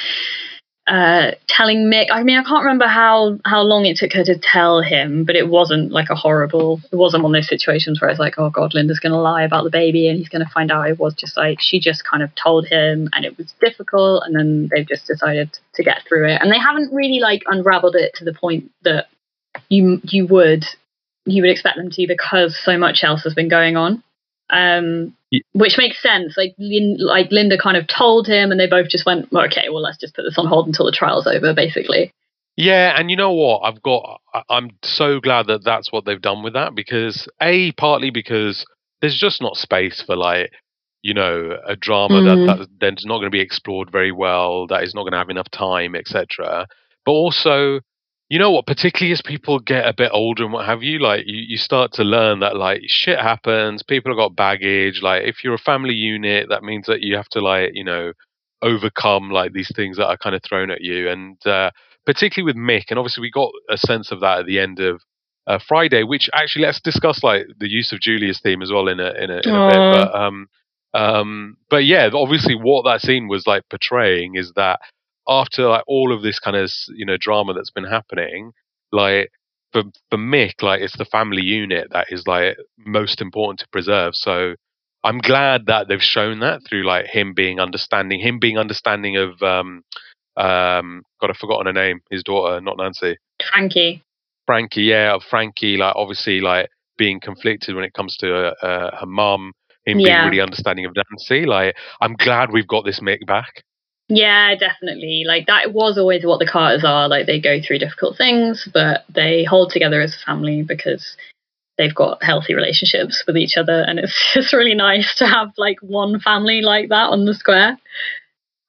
uh, telling Mick. I mean, I can't remember how how long it took her to tell him, but it wasn't like a horrible. It wasn't one of those situations where it's like, oh God, Linda's going to lie about the baby, and he's going to find out. It was just like she just kind of told him, and it was difficult, and then they've just decided to get through it, and they haven't really like unraveled it to the point that you you would you would expect them to because so much else has been going on. Um, which makes sense. Like, Lin, like Linda kind of told him, and they both just went, well, "Okay, well, let's just put this on hold until the trial's over." Basically, Yeah, and you know what? I've got. I'm so glad that that's what they've done with that because a partly because there's just not space for like you know a drama Mhm. that, that that's not going to be explored very well, that is not going to have enough time, etc. But also you know what? Particularly as people get a bit older and what have you, like you, you start to learn that like shit happens. People have got baggage. Like if you're a family unit, that means that you have to like you know overcome like these things that are kind of thrown at you. And uh, particularly with Mick, and obviously we got a sense of that at the end of uh, Friday. Which actually let's discuss like the use of Julia's theme as well in a in a, in a bit. But um um but yeah, obviously what that scene was like portraying is that after like all of this kind of you know drama that's been happening, like for for Mick, like it's the family unit that is like most important to preserve. So I'm glad that they've shown that through like him being understanding, him being understanding of um um God I've forgotten her name, his daughter, not Nancy. Frankie. Frankie, yeah, of Frankie, like obviously like being conflicted when it comes to uh, her mum, him Yeah. being really understanding of Nancy. Like I'm glad we've got this Mick back. Yeah, definitely. Like that was always what the Carters are. Like they go through difficult things, but they hold together as a family because they've got healthy relationships with each other, and it's just really nice to have like one family like that on the square.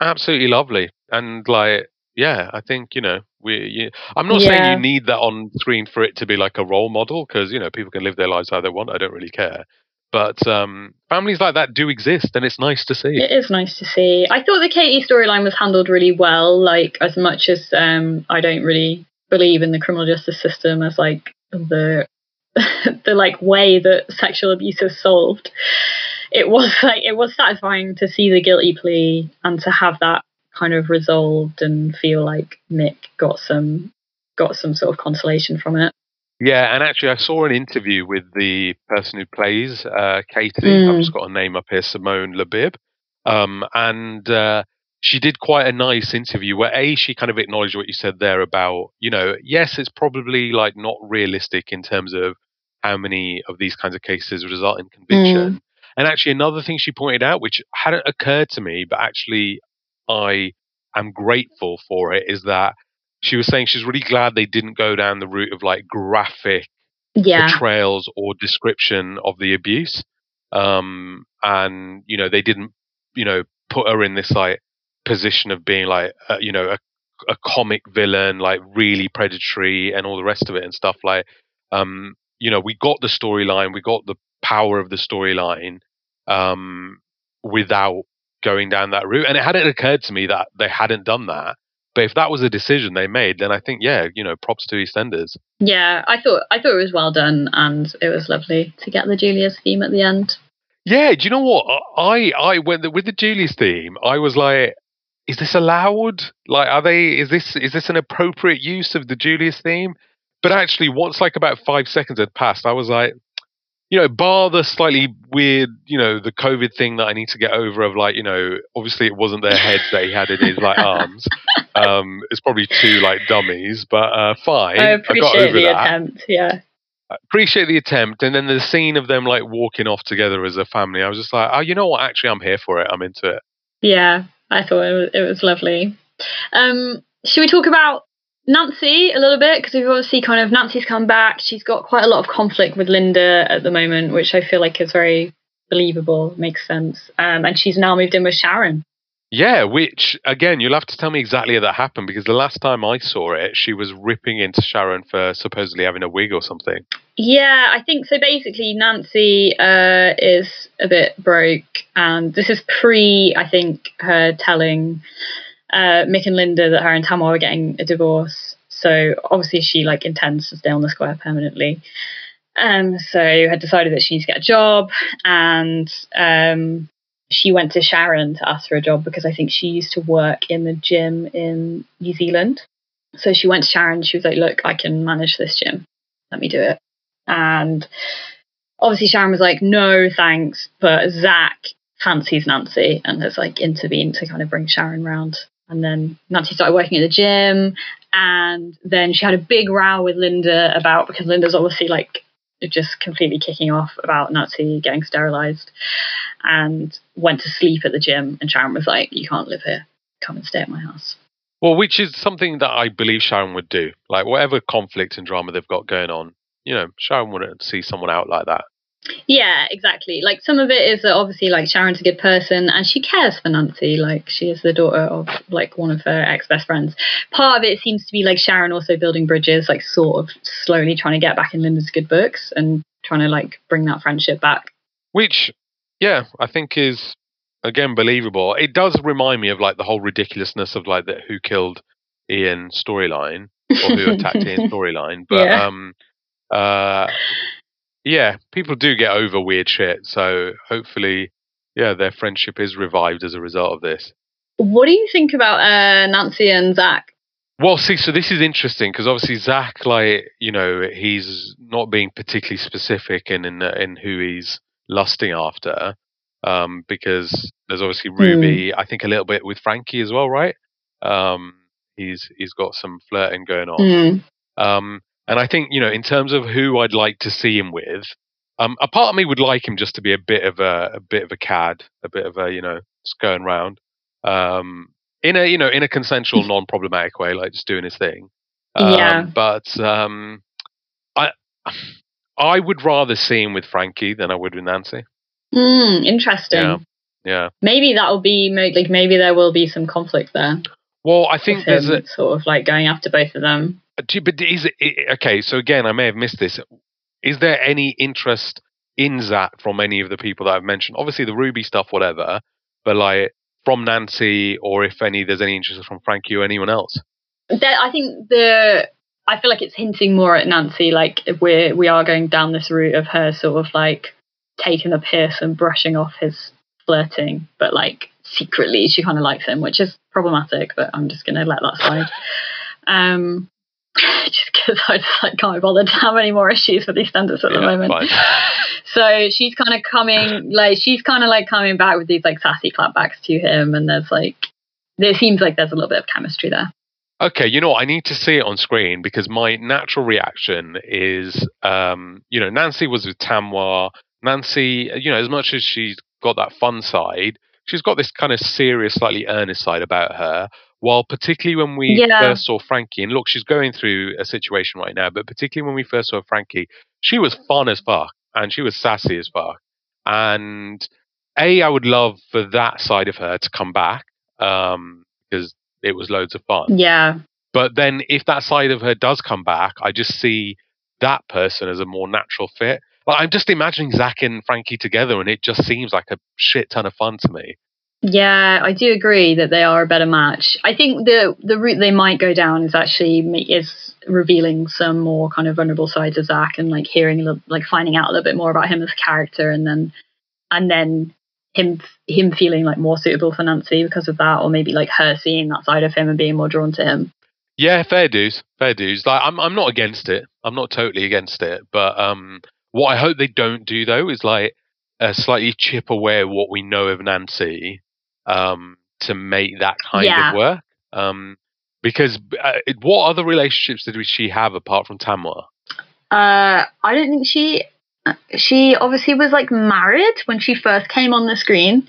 absolutely lovely and like yeah i think you know we you, i'm not saying you need that on screen for it to be like a role model because you know people can live their lives how they want i don't really care but um families like that do exist and it's nice to see It is nice to see. I thought the Katie storyline was handled really well. Like as much as um, I don't really believe in the criminal justice system as like the the like way that sexual abuse is solved. It was like it was satisfying to see the guilty plea and to have that kind of resolved and feel like Mick got some got some sort of consolation from it. Yeah and actually i saw an interview with the person who plays uh katie Mm. i've just got a name up here Simone Lahbib. Um and uh she did quite a nice interview where a she kind of acknowledged what you said there about you know yes it's probably like not realistic in terms of how many of these kinds of cases result in conviction. And actually another thing she pointed out which hadn't occurred to me but actually i am grateful for it is that she was saying she's really glad they didn't go down the route of like graphic Yeah. portrayals or description of the abuse. Um, and you know, they didn't, you know, put her in this like position of being like, uh, you know, a, a comic villain, like really predatory and all the rest of it and stuff. Like, um, you know, we got the storyline, we got the power of the storyline, um, without going down that route. And it hadn't occurred to me that they hadn't done that. But if that was a decision they made, then I think, yeah, you know, props to EastEnders. Yeah, I thought I thought it was well done and it was lovely to get the Julia's theme at the end. Yeah, do you know what? I I went with the Julia's theme. I was like, is this allowed? Like, are they? Is this is this an appropriate use of the Julia's theme? But actually, once like about five seconds had passed, I was like, you know, bar the slightly weird, you know, the COVID thing that I need to get over of like, you know, obviously it wasn't their heads that he had in his like arms. Um, it's probably two like dummies, but uh, fine. I got appreciate over the that attempt. Yeah. appreciate the attempt and then the scene of them like walking off together as a family i was just like oh you know what actually i'm here for it i'm into it Yeah, I thought it was, it was lovely. Um, should we talk about Nancy a little bit? Because we've obviously kind of Nancy's come back. She's got quite a lot of conflict with Linda at the moment, which I feel like is very believable, makes sense. Um, and she's now moved in with Sharon. yeah which again you'll have to tell me exactly how that happened because the last time i saw it she was ripping into sharon for supposedly having a wig or something Yeah, I think so. Basically, Nancy uh, is a bit broke, and this is pre, I think, her telling uh, Mick and Linda that her and Tamwar are getting a divorce. So obviously, she like intends to stay on the square permanently. Um, so had decided that she needs to get a job, and um, she went to Sharon to ask for a job because I think she used to work in the gym in New Zealand. So she went to Sharon. She was like, "Look, I can manage this gym. Let me do it." And obviously Sharon was like, no, thanks. But Zack fancies Nancy and has like intervened to kind of bring Sharon round. And then Nancy started working at the gym. And then she had a big row with Linda about because Linda's obviously like just completely kicking off about Nancy getting sterilized and went to sleep at the gym. And Sharon was like, you can't live here. Come and stay at my house. well which is something that i believe sharon would do like whatever conflict and drama they've got going on you know sharon wouldn't see someone out like that Yeah, exactly. Like some of it is that obviously like Sharon's a good person and she cares for Nancy. Like she is the daughter of like one of her ex best friends. Part of it seems to be like Sharon also building bridges, like sort of slowly trying to get back in Linda's good books and trying to like bring that friendship back. Which, yeah, I think is again believable. It does remind me of like the whole ridiculousness of like the who killed Ian storyline or who attacked Ian storyline. But Yeah. um uh yeah, people do get over weird shit. So hopefully, yeah, their friendship is revived as a result of this. What do you think about uh, Nancy and Zack? Well, see, so this is interesting because obviously Zack, like you know, he's not being particularly specific in in, in who he's lusting after, um, because there's obviously Ruby. I think a little bit with Frankie as well, right? Um, he's he's got some flirting going on. Mm. Um, and I think, you know, in terms of who I'd like to see him with, um, a part of me would like him just to be a bit of a, a bit of a cad, a bit of a, you know, just going round, um, in a, you know, in a consensual, non-problematic way, like just doing his thing. Um, Yeah. But um, I, I would rather see him with Frankie than I would with Nancy. Mm, interesting. Yeah. Yeah. Maybe that will be like maybe there will be some conflict there. Well, I think there's a, sort of like going after both of them. You- But is it okay? So again, I may have missed this. Is there any interest in Zack from any of the people that I've mentioned? Obviously, the Ruby stuff, whatever. But like from Nancy, or if any, there's any interest from Frankie or anyone else. There, I think the I feel like it's hinting more at Nancy, like if we're we are going down this route of her sort of like taking the piss and brushing off his flirting, but like secretly she kind of likes him, which is problematic. But I'm just gonna let that slide. Um, just because I just like can't be bothered to have any more issues with EastEnders at the moment. fine. So she's kind of coming, like she's kind of like coming back with these like sassy clapbacks to him, and there's like there seems like there's a little bit of chemistry there. Okay, you know, I need to see it on screen because my natural reaction is, um, you know, Nancy was with Tamwar. Nancy, you know, as much as she's got that fun side, she's got this kind of serious, slightly earnest side about her. While particularly when we Yeah. first saw Frankie, and look, she's going through a situation right now, but particularly when we first saw Frankie, she was fun as fuck and she was sassy as fuck. And A, I would love for that side of her to come back um, because it was loads of fun. Yeah, But then if that side of her does come back, I just see that person as a more natural fit. Like I'm just imagining Zack and Frankie together, and it just seems like a shit ton of fun to me. Yeah, I do agree that they are a better match. I think the the route they might go down is actually is revealing some more kind of vulnerable sides of Zack and like hearing like finding out a little bit more about him as a character, and then and then him him feeling like more suitable for Nancy because of that, or maybe like her seeing that side of him and being more drawn to him. Yeah, fair dues, fair dues. Like I'm, I'm not against it. I'm not totally against it. But um, what I hope they don't do though is like uh, slightly chip away what we know of Nancy, um, to make that kind Yeah. of work. Um, because uh, what other relationships did she have apart from Tamwar? Uh, I don't think she. She obviously was like married when she first came on the screen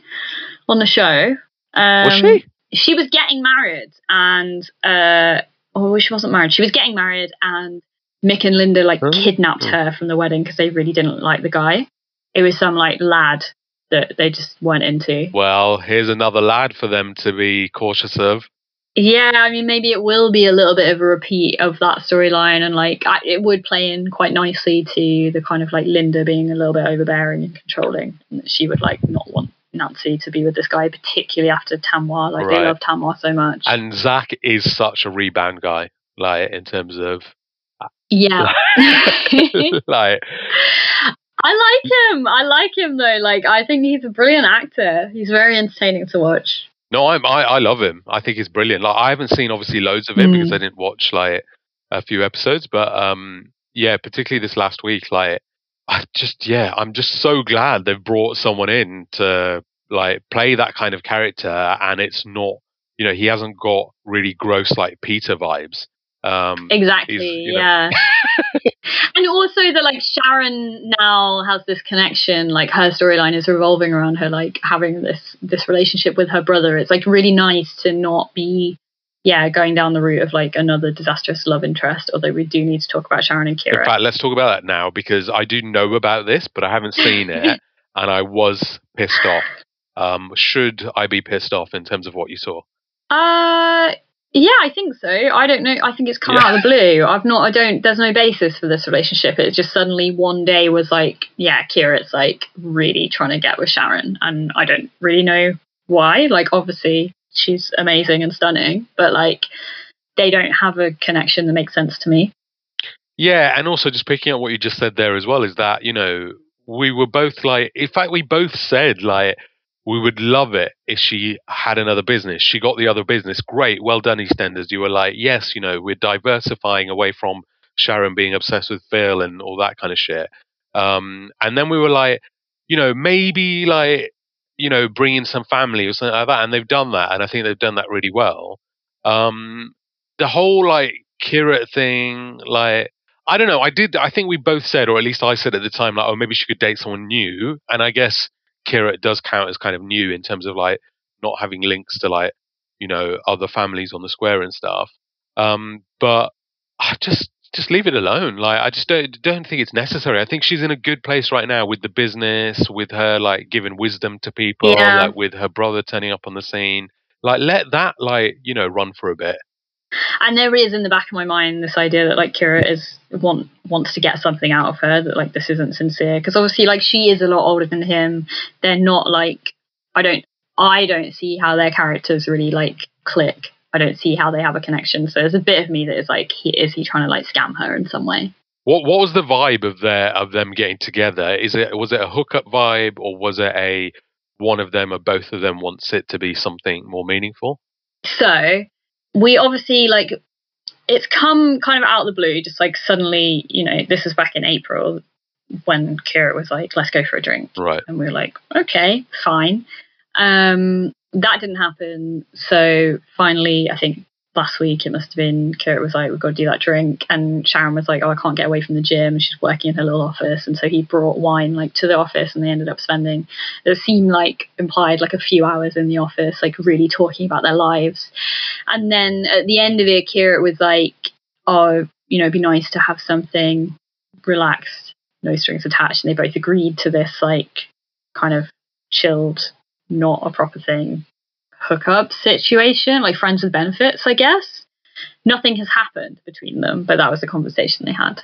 on the show. Um, Was she? She was getting married, and uh, oh, she wasn't married. She was getting married, and Mick and Linda like Oh. kidnapped her from the wedding because they really didn't like the guy. It was some like lad that they just weren't into. Well, here's another lad for them to be cautious of. Yeah, I mean, maybe it will be a little bit of a repeat of that storyline, and like I, it would play in quite nicely to the kind of like Linda being a little bit overbearing and controlling, and that she would like not want Nancy to be with this guy, particularly after Tamwar. Like Right. they love Tamwar so much. And Zack is such a rebound guy, like in terms of uh, yeah, like I like him. I like him though. Like I think he's a brilliant actor. He's very entertaining to watch. No, I'm, I I love him. I think he's brilliant. Like I haven't seen obviously loads of him Mm. because I didn't watch like a few episodes, but um yeah, particularly this last week, like I just yeah, I'm just so glad they've brought someone in to like play that kind of character, and it's not you know he hasn't got really gross like Peter vibes. Um, Exactly. you know- yeah. and also that like Sharon now has this connection. Like her storyline is revolving around her like having this this relationship with her brother. It's like really nice to not be yeah, going down the route of like another disastrous love interest. Although we do need to talk about Sharon and Kheerat. In fact, let's talk about that now because I do know about this, but I haven't seen it, and I was pissed off. Um, should I be pissed off in terms of what you saw? Uh, yeah, I think so. I don't know. I think it's come Yeah. out of the blue. I've not. I don't. There's no basis for this relationship. It just suddenly one day was like, yeah, Kheerat's like really trying to get with Sharon, and I don't really know why. Like, obviously she's amazing and stunning, but like they don't have a connection that makes sense to me. Yeah, and also just picking up what you just said there as well is that you know we were both like, in fact, we both said like we would love it if she had another business. She got the other business. Great, well done, EastEnders. You were like, yes, you know, we're diversifying away from Sharon being obsessed with Phil and all that kind of shit. Um, and then we were like, you know, maybe like you know, bring in some family or something like that, and they've done that, and I think they've done that really well. Um, the whole like Kheerat thing, like I don't know. I did. I think we both said, or at least I said at the time, like, oh, maybe she could date someone new. And I guess Kheerat does count as kind of new in terms of like not having links to like you know other families on the square and stuff. Um, but I just just leave it alone. Like I just don't don't think it's necessary. I think she's in a good place right now with the business, with her like giving wisdom to people, Yeah. like with her brother turning up on the scene. Like let that like you know run for a bit. And there is in the back of my mind this idea that like Kheerat is want wants to get something out of her that like this isn't sincere because obviously like she is a lot older than him. They're not like I don't I don't see how their characters really like click. I don't see how they have a connection. So there's a bit of me that is like, he, is he trying to like scam her in some way? What what was the vibe of their of them getting together? Is it was it a hookup vibe or was it a one of them or both of them wants it to be something more meaningful? So we obviously like it's come kind of out of the blue, just like suddenly, you know, this is back in April when Kheerat was like, let's go for a drink. Right. And we were like, okay, fine. Um, that didn't happen. So finally, I think last week it must have been Kheerat was like, we've got to do that drink. And Sharon was like, oh, I can't get away from the gym. She's working in her little office. And so he brought wine like to the office and they ended up spending, it seemed like implied like a few hours in the office, like really talking about their lives. And then at the end of it, Kheerat was like, oh, you know, it'd be nice to have something relaxed, no strings attached. And they both agreed to this like kind of chilled, not a proper thing hookup situation, like friends with benefits, I guess. Nothing has happened between them, but that was the conversation they had.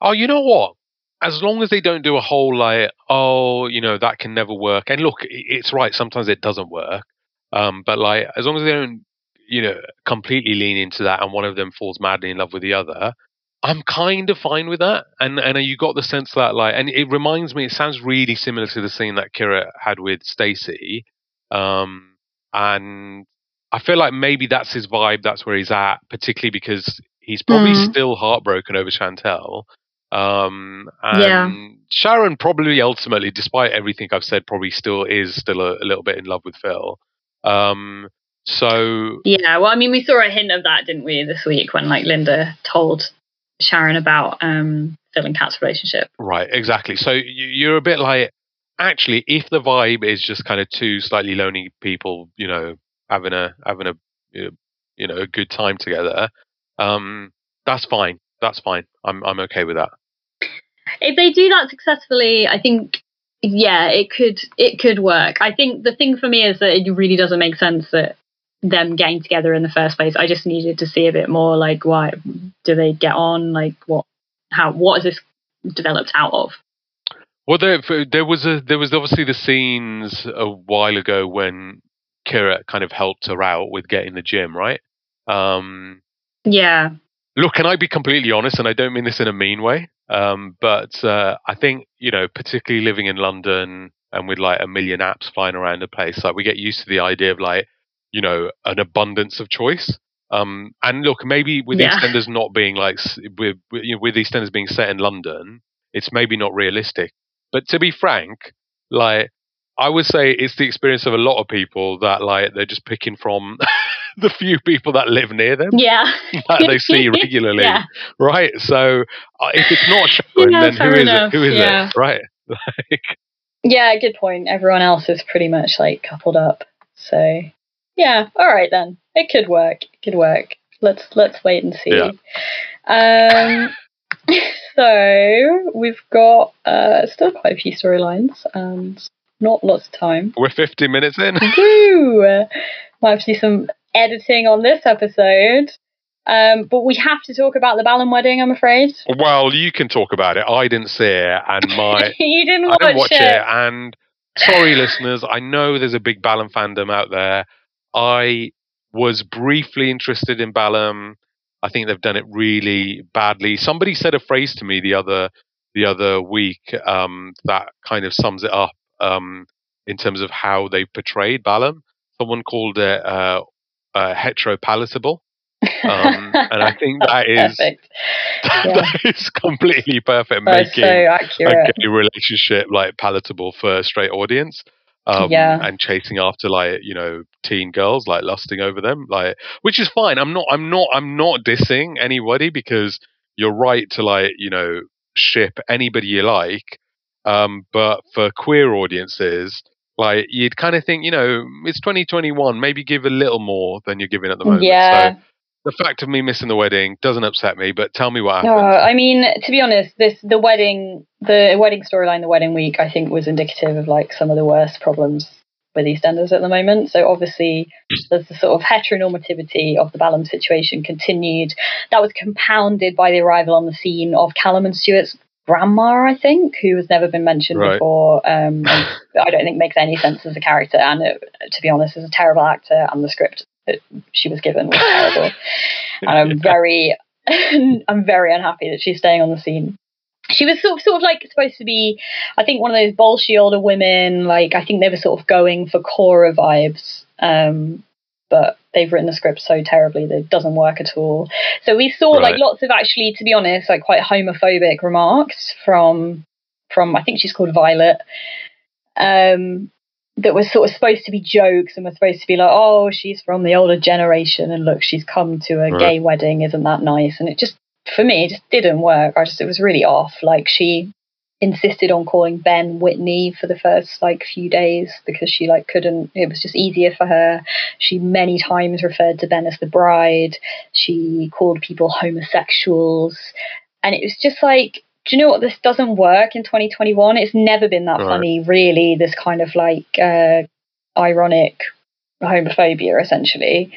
Oh, you know what? As long as they don't do a whole like, oh, you know, that can never work. And look, it's right. Sometimes it doesn't work. Um, but like, as long as they don't, you know, completely lean into that, and one of them falls madly in love with the other, I'm kind of fine with that. And and you got the sense that like, and it reminds me. It sounds really similar to the scene that Kheerat had with Stacey. Um, and I feel like maybe that's his vibe. That's where he's at, particularly because he's probably Mm. still heartbroken over Chantelle. Um, and Yeah. Sharon probably ultimately, despite everything I've said, probably still is still a, a little bit in love with Phil. Um, so Yeah, well, I mean, we saw a hint of that, didn't we, this week when like Linda told Sharon about um, Phil and Kat's relationship. right, exactly. So you, you're a bit like, actually, if the vibe is just kind of two slightly lonely people, you know, having a having a you know, a good time together, um, that's fine. That's fine. I'm I'm okay with that. If they do that successfully, I think yeah, it could it could work. I think the thing for me is that it really doesn't make sense that them getting together in the first place. I just needed to see a bit more like why do they get on? Like what how what is this developed out of? Well, there there was a there was obviously the scenes a while ago when Kheerat kind of helped her out with getting the gym, right? Um, Yeah. look, can I be completely honest? And I don't mean this in a mean way, um, but uh, I think you know, particularly living in London and with like a million apps flying around the place, like we get used to the idea of like you know an abundance of choice. Um, and look, maybe with Yeah. EastEnders not being like with with, you know, with EastEnders being set in London, it's maybe not realistic. But to be frank, like I would say it's the experience of a lot of people that like they're just picking from the few people that live near them Yeah. that they see regularly, Yeah. right? So uh, if it's not Sharon, Yeah, then who is enough, it? Who is yeah. it? Right? Like, Yeah, good point. Everyone else is pretty much like coupled up. So yeah, all right then. it could work. It could work. Let's let's wait and see. Yeah. Um, so we've got uh, still quite a few storylines and not lots of time. We're 50 minutes in. Woo! Might have to do some editing on this episode. Um, but we have to talk about the Ballum wedding, I'm afraid. well, you can talk about it. I didn't see it, and my you didn't I watch, didn't watch it. it. And sorry, listeners, I know there's a big Ballum fandom out there. I was briefly interested in Ballum. I think they've done it really badly. Somebody said a phrase to me the other the other week um, that kind of sums it up um, in terms of how they portrayed Ballum. Someone called it uh, uh, heteropalatable. Um, and I think that is Perfect. that is completely perfect, That's so making a gay relationship like palatable for a straight audience. Um, Yeah. and chasing after like you know teen girls like lusting over them like which is fine i'm not i'm not i'm not dissing anybody because you're right to like you know ship anybody you like um but for queer audiences like you'd kind of think you know it's 2021 maybe give a little more than you're giving at the moment Yeah. so the fact of me missing the wedding doesn't upset me but tell me what No, happened I mean, to be honest, this the wedding, the wedding storyline, the wedding week, I think was indicative of like some of the worst problems with EastEnders at the moment. So obviously, there's the sort of heteronormativity of the Ballum situation continued. That was compounded by the arrival on the scene of Callum and Stuart's grandma, I think, who has never been mentioned Right. before. Um, I don't think makes any sense as a character, and it, to be honest, is a terrible actor, and the script that she was given was terrible. and I'm very, I'm very unhappy that she's staying on the scene. She was sort of, sort of like supposed to be, I think, one of those bolshy older women. Like I think they were sort of going for Cora vibes, um, but they've written the script so terribly that it doesn't work at all. So we saw like lots of actually, to be honest, like quite homophobic remarks from from I think she's called Violet. Um, that was sort of supposed to be jokes and was supposed to be like, oh, she's from the older generation and look, she's come to a Right. gay wedding, isn't that nice? And it just, for me, it just didn't work. I just, it was really off. Like she insisted on calling Ben Whitney for the first like few days because she like couldn't, it was just easier for her. She many times referred to Ben as the bride. She called people homosexuals. And it was just like, do you know what? This doesn't work in 2021. It's never been that Right. funny, really. This kind of like uh, ironic homophobia, essentially.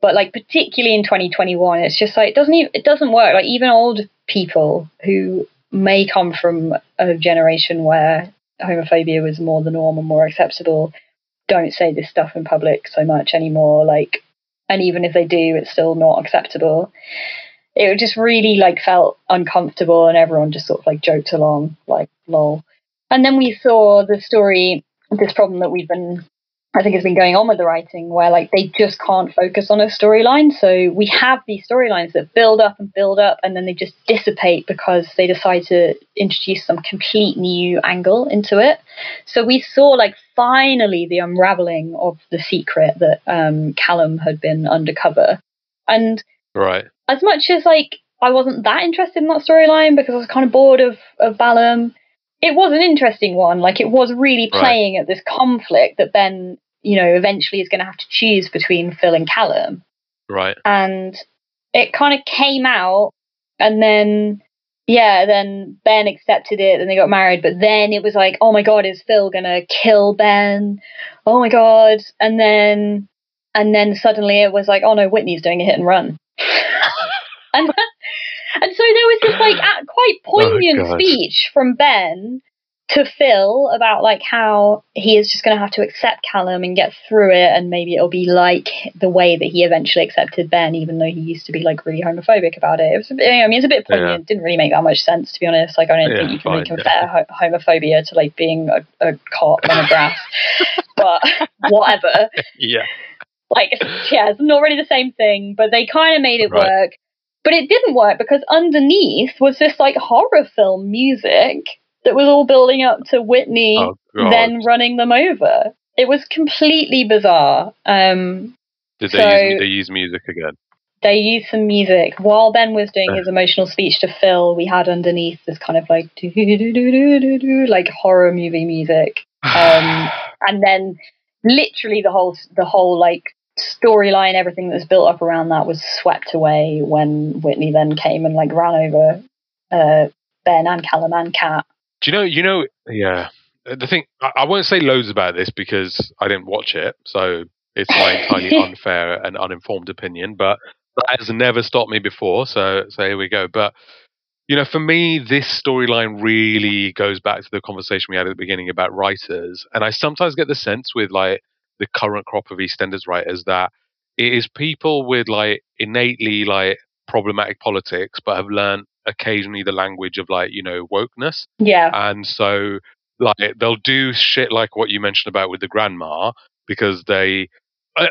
But like particularly in 2021, it's just like it doesn't even, it doesn't work. Like even old people who may come from a generation where homophobia was more the norm and more acceptable don't say this stuff in public so much anymore. Like, and even if they do, it's still not acceptable it just really like felt uncomfortable and everyone just sort of like joked along like lol. And then we saw the story this problem that we've been i think has been going on with the writing where like they just can't focus on a storyline. So we have these storylines that build up and build up and then they just dissipate because they decide to introduce some complete new angle into it. So we saw like finally the unraveling of the secret that um, callum had been undercover. And right as much as like I wasn't that interested in that storyline because I was kind of bored of of Ballum, it was an interesting one. Like it was really Right. playing at this conflict that Ben, you know, eventually is going to have to choose between Phil and Callum, right and it kind of came out, and then yeah, then Ben accepted it, and they got married. But then it was like, oh my god, is Phil gonna kill Ben? Oh my god! And then and then suddenly it was like, oh no, Whitney's doing a hit and run. and and so there was this like quite oh poignant God. speech from Ben to Phil about like how he is just going to have to accept Callum and get through it, and maybe it'll be like the way that he eventually accepted Ben, even though he used to be like really homophobic about it. It was, I mean, it's a bit Yeah. poignant. Didn't really make that much sense, to be honest. Like, I don't Yeah, think you can fine, compare ho- homophobia to like being a, a cop and a brass, but whatever yeah like yeah, it's not really the same thing, but they kind of made it Right. work. But it didn't work because underneath was this like horror film music that was all building up to Whitney oh then running them over. It was completely bizarre. Um, did they so- use they use music again they used some music while Ben was doing his emotional speech to Phil. We had underneath this kind of like doo-doo-doo-doo-doo-doo, like horror movie music, um, and then literally the whole the whole like storyline, everything that was built up around that was swept away when Whitney then came and like ran over uh, Ben and Callum and Kat. Do you know? You know? Yeah. The thing I, I won't say loads about this because I didn't watch it, so it's my entirely unfair and uninformed opinion. But that has never stopped me before, so so here we go. But you know, for me, this storyline really goes back to the conversation we had at the beginning about writers, and I sometimes get the sense with like the current crop of EastEnders writers that it is people with like innately like problematic politics, but have learned occasionally the language of like you know wokeness, Yeah. and so like they'll do shit like what you mentioned about with the grandma because they.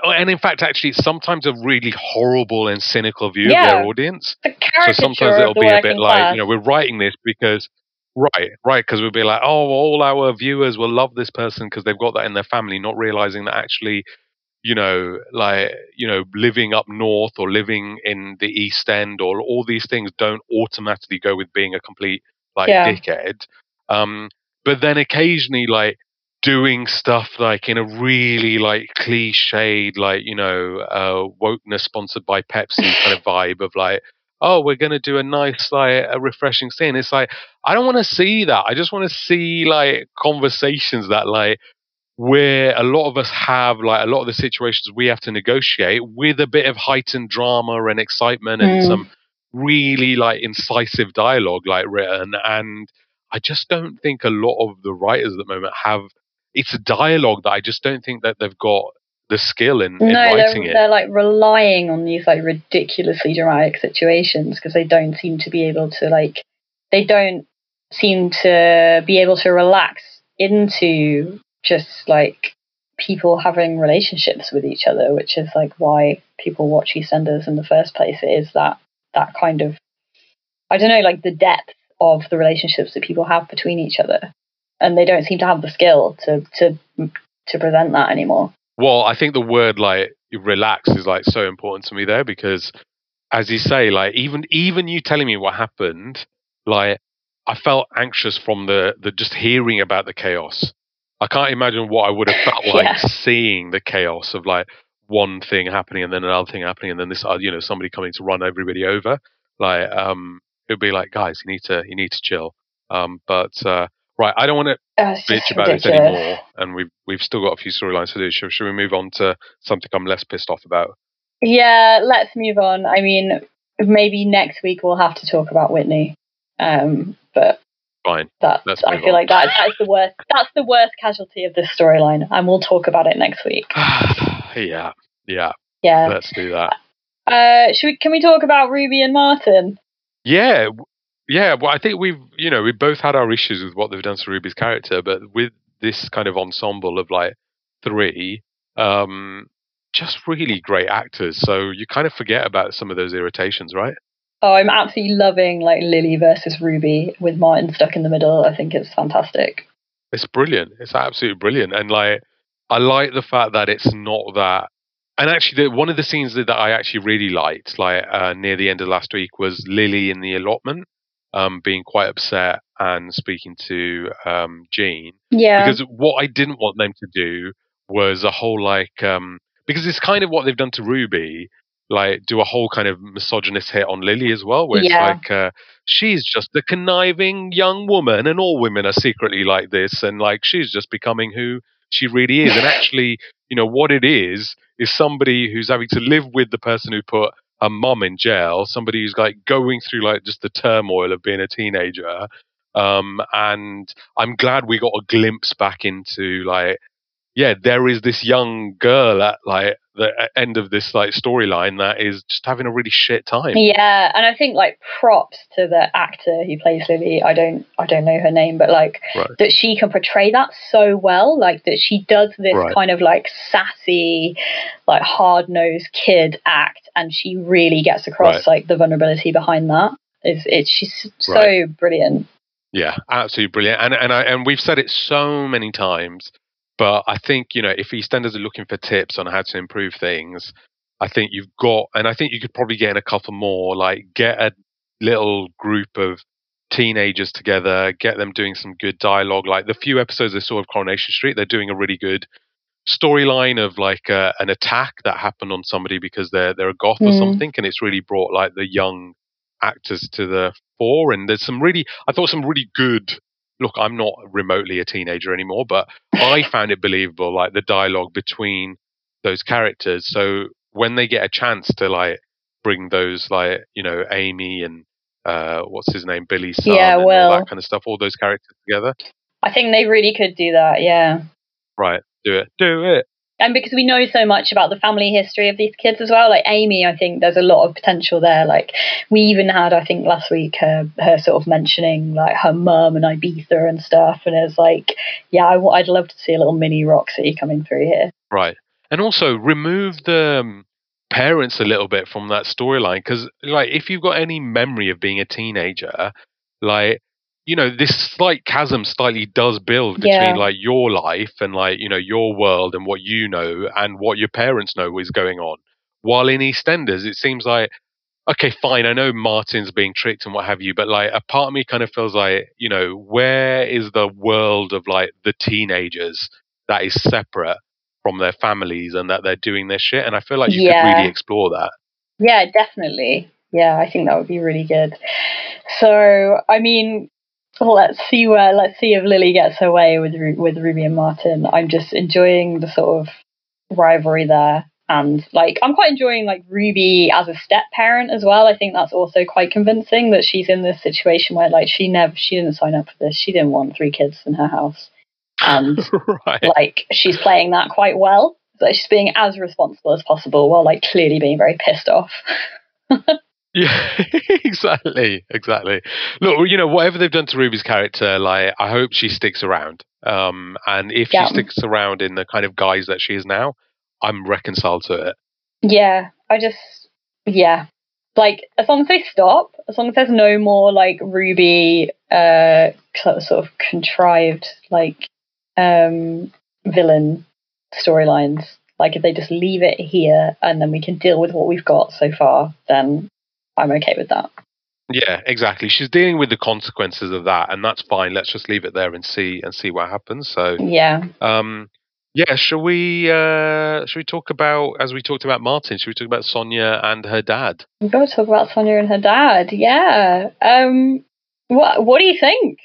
And in fact, actually, it's sometimes a really horrible and cynical view of their audience. The So sometimes it'll be a bit like, class. you know, we're writing this because, right, right, because we'd be like, oh, all our viewers will love this person because they've got that in their family, not realizing that actually, you know, like, you know, living up north or living in the East End or all these things don't automatically go with being a complete, like, Yeah. dickhead. Um, but then occasionally, like, doing stuff like in a really like cliched like you know uh wokeness sponsored by pepsi kind of vibe of like oh we're going to do a nice like a refreshing scene. It's like i don't want to see that. I just want to see like conversations that like where a lot of us have like a lot of the situations we have to negotiate with a bit of heightened drama and excitement and Mm. some really like incisive dialogue like written. And i just don't think a lot of the writers at the moment have it's a dialogue that i just don't think that they've got the skill in, in no, writing they're, it they're like relying on these like ridiculously dramatic situations because they don't seem to be able to like they don't seem to be able to relax into just like people having relationships with each other, which is like why people watch EastEnders in the first place. It is that that kind of I don't know, like the depth of the relationships that people have between each other, and they don't seem to have the skill to to to present that anymore. Well, I think the word like relax is like so important to me there because as you say, like even even you telling me what happened, like I felt anxious from the the just hearing about the chaos. I can't imagine what I would have felt like Yeah. seeing the chaos of like one thing happening and then another thing happening and then this you know somebody coming to run everybody over. Like um it'd be like guys, you need to you need to chill. Um but uh right, I don't want to Uh, bitch about this anymore, and we've we've still got a few storylines to do. Should, should we move on to something I'm less pissed off about? Yeah, let's move on. I mean, maybe next week we'll have to talk about Whitney. Um, but Fine. that I feel on. like that that's the worst that's the worst casualty of this storyline, and we'll talk about it next week. yeah, yeah. Yeah. Let's do that. Uh, should we? Can we talk about Ruby and Martin? Yeah, yeah. Well, I think we've you know we both had our issues with what they've done to Ruby's character, but with this kind of ensemble of like three, um, just really great actors. So you kind of forget about some of those irritations, right? Oh, I'm absolutely loving like Lily versus Ruby with Martin stuck in the middle. I think it's fantastic. It's brilliant. It's absolutely brilliant. And like, I like the fact that it's not that. And actually, the, one of the scenes that, that I actually really liked, like uh, near the end of last week, was Lily in the allotment, um, being quite upset and speaking to um, Jean. Yeah. Because what I didn't want them to do was a whole like, um, because it's kind of what they've done to Ruby, like do a whole kind of misogynist hit on Lily as well, where Yeah. it's like uh, she's just a conniving young woman, and all women are secretly like this, and like she's just becoming who she really is. and actually, you know, what it is is somebody who's having to live with the person who put a mum in jail, somebody who's like going through like just the turmoil of being a teenager. Um, and I'm glad we got a glimpse back into like, yeah, there is this young girl at like the uh, end of this like storyline that is just having a really shit time. Yeah, and I think like props to the actor who plays Lily. I don't I don't know her name, but like Right. that she can portray that so well. Like that she does this Right. kind of like sassy, like hard nosed kid act, and she really gets across Right. like the vulnerability behind that. Is it's she's so brilliant. Yeah, absolutely brilliant. And and I and we've said it so many times, but I think you know if EastEnders are looking for tips on how to improve things, I think you've got, and I think you could probably get in a couple more. Like get a little group of teenagers together, get them doing some good dialogue. Like the few episodes I saw of Coronation Street, they're doing a really good storyline of like uh, an attack that happened on somebody because they're they're a goth or Mm. something, and it's really brought like the young actors to the fore. And there's some really, I thought some really good. Look, I'm not remotely a teenager anymore, but I found it believable, like the dialogue between those characters. So when they get a chance to like bring those like you know Amy and uh, what's his name, Billy son, Yeah, and all that kind of stuff, all those characters together, I think they really could do that, yeah. right? Do it, do it. And because we know so much about the family history of these kids as well, like Amy, I think there's a lot of potential there. Like we even had, I think last week, her, her sort of mentioning like her mum and Ibiza and stuff, and it's like, yeah, I, would love to see a little mini Roxy coming through here. Right. And also remove the um, parents a little bit from that storyline because, like, if you've got any memory of being a teenager, like, you know, this slight chasm slightly does build between Yeah. like your life and like you know your world and what you know and what your parents know is going on. While in EastEnders, it seems like okay, fine, I know Martin's being tricked and what have you, but like a part of me kind of feels like you know where is the world of like the teenagers that is separate from their families and that they're doing their shit. And I feel like you Yeah. could really explore that. Yeah, definitely. Yeah, I think that would be really good. So, I mean, let's see where let's see if Lily gets her way with with Ruby and Martin. I'm just enjoying the sort of rivalry there, and like I'm quite enjoying like Ruby as a step parent as well. I think that's also quite convincing that she's in this situation where like she never she didn't sign up for this. She didn't want three kids in her house, and right. like she's playing that quite well. So she's being as responsible as possible while like clearly being very pissed off. Yeah, exactly, exactly. Look, you know, whatever they've done to Ruby's character, like I hope she sticks around. Um, and if Yeah. she sticks around in the kind of guise that she is now, I'm reconciled to it. Yeah, I just yeah. Like as long as they stop, as long as there's no more like Ruby uh sort of sort of contrived like um villain storylines. Like if they just leave it here and then we can deal with what we've got so far, then I'm okay with that. Yeah, exactly. She's dealing with the consequences of that, and that's fine. Let's just leave it there and see and see what happens. So, Yeah. um, yeah, shall we? Uh, shall we talk about as we talked about Martin? Shall we talk about Sonia and her dad? We've got to talk about Sonia and her dad. Yeah. Um what what do you think?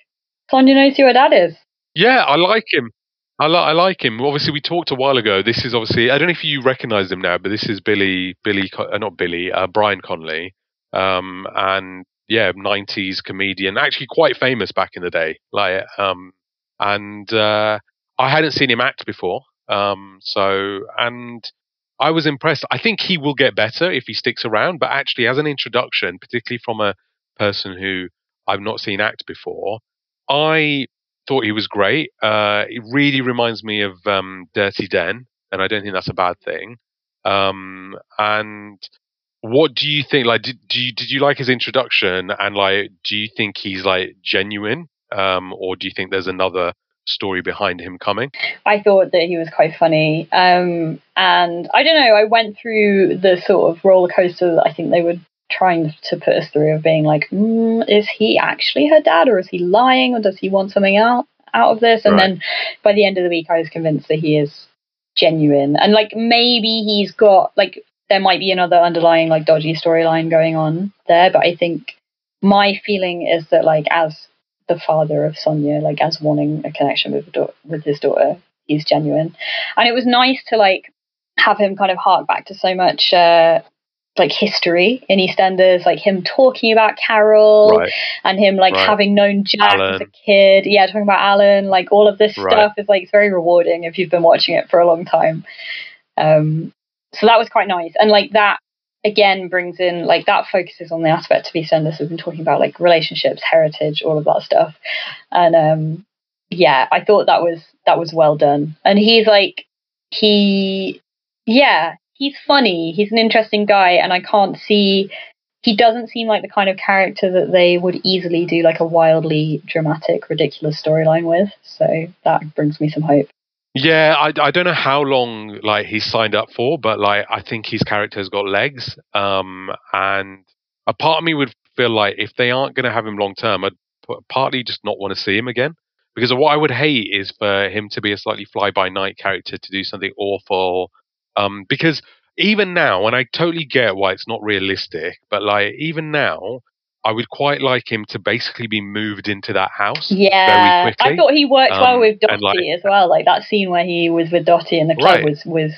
Sonia knows who her dad is. Yeah, I like him. I, li- I like him. Obviously, we talked a while ago. This is obviously I don't know if you recognise him now, but this is Billy Billy uh, not Billy uh, Brian Conley, um, and yeah, '90s comedian, actually quite famous back in the day. Like, um, and uh, I hadn't seen him act before, um, so and I was impressed. I think he will get better if he sticks around, but actually, as an introduction, particularly from a person who I've not seen act before, I thought he was great. Uh, it really reminds me of um, Dirty Den, and I don't think that's a bad thing. Um, and what do you think? Like, did, do you, did you like his introduction? And like, do you think he's like genuine, um, or do you think there's another story behind him coming? I thought that he was quite funny. Um, and I don't know, I went through the sort of roller coaster that I think they were trying to put us through of being like, mm, is he actually her dad or is he lying or does he want something out, out of this? And Right. then by the end of the week, I was convinced that he is genuine. And like maybe he's got, like, there might be another underlying, like, dodgy storyline going on there. But I think my feeling is that, like, as the father of Sonia, like as wanting a connection with dau- with his daughter, he's genuine, and it was nice to like have him kind of hark back to so much uh, like history in EastEnders, like him talking about Carol Right. and him like Right. having known Jack as a kid. Yeah, talking about Alan, like all of this Right. stuff is like it's very rewarding if you've been watching it for a long time. Um, so that was quite nice, and like that again brings in like that focuses on the aspect of EastEnders we've been talking about, like relationships, heritage, all of that stuff, and um, yeah, I thought that was that was well done, and he's like he, yeah, he's funny, he's an interesting guy, and I can't see. He doesn't seem like the kind of character that they would easily do like a wildly dramatic, ridiculous storyline with. So that brings me some hope. Yeah, I, I don't know how long like he's signed up for, but like I think his character's got legs. Um, and a part of me would feel like if they aren't going to have him long term, I'd partly just not want to see him again. because what I would hate is for him to be a slightly fly by night character to do something awful. Um, because even now, and I totally get why it's not realistic, but like even now, I would quite like him to basically be moved into that house. Yeah, very quickly. I thought he worked well Um, with Dotty and, like- as well. Like that scene where he was with Dotty in the club Right. was was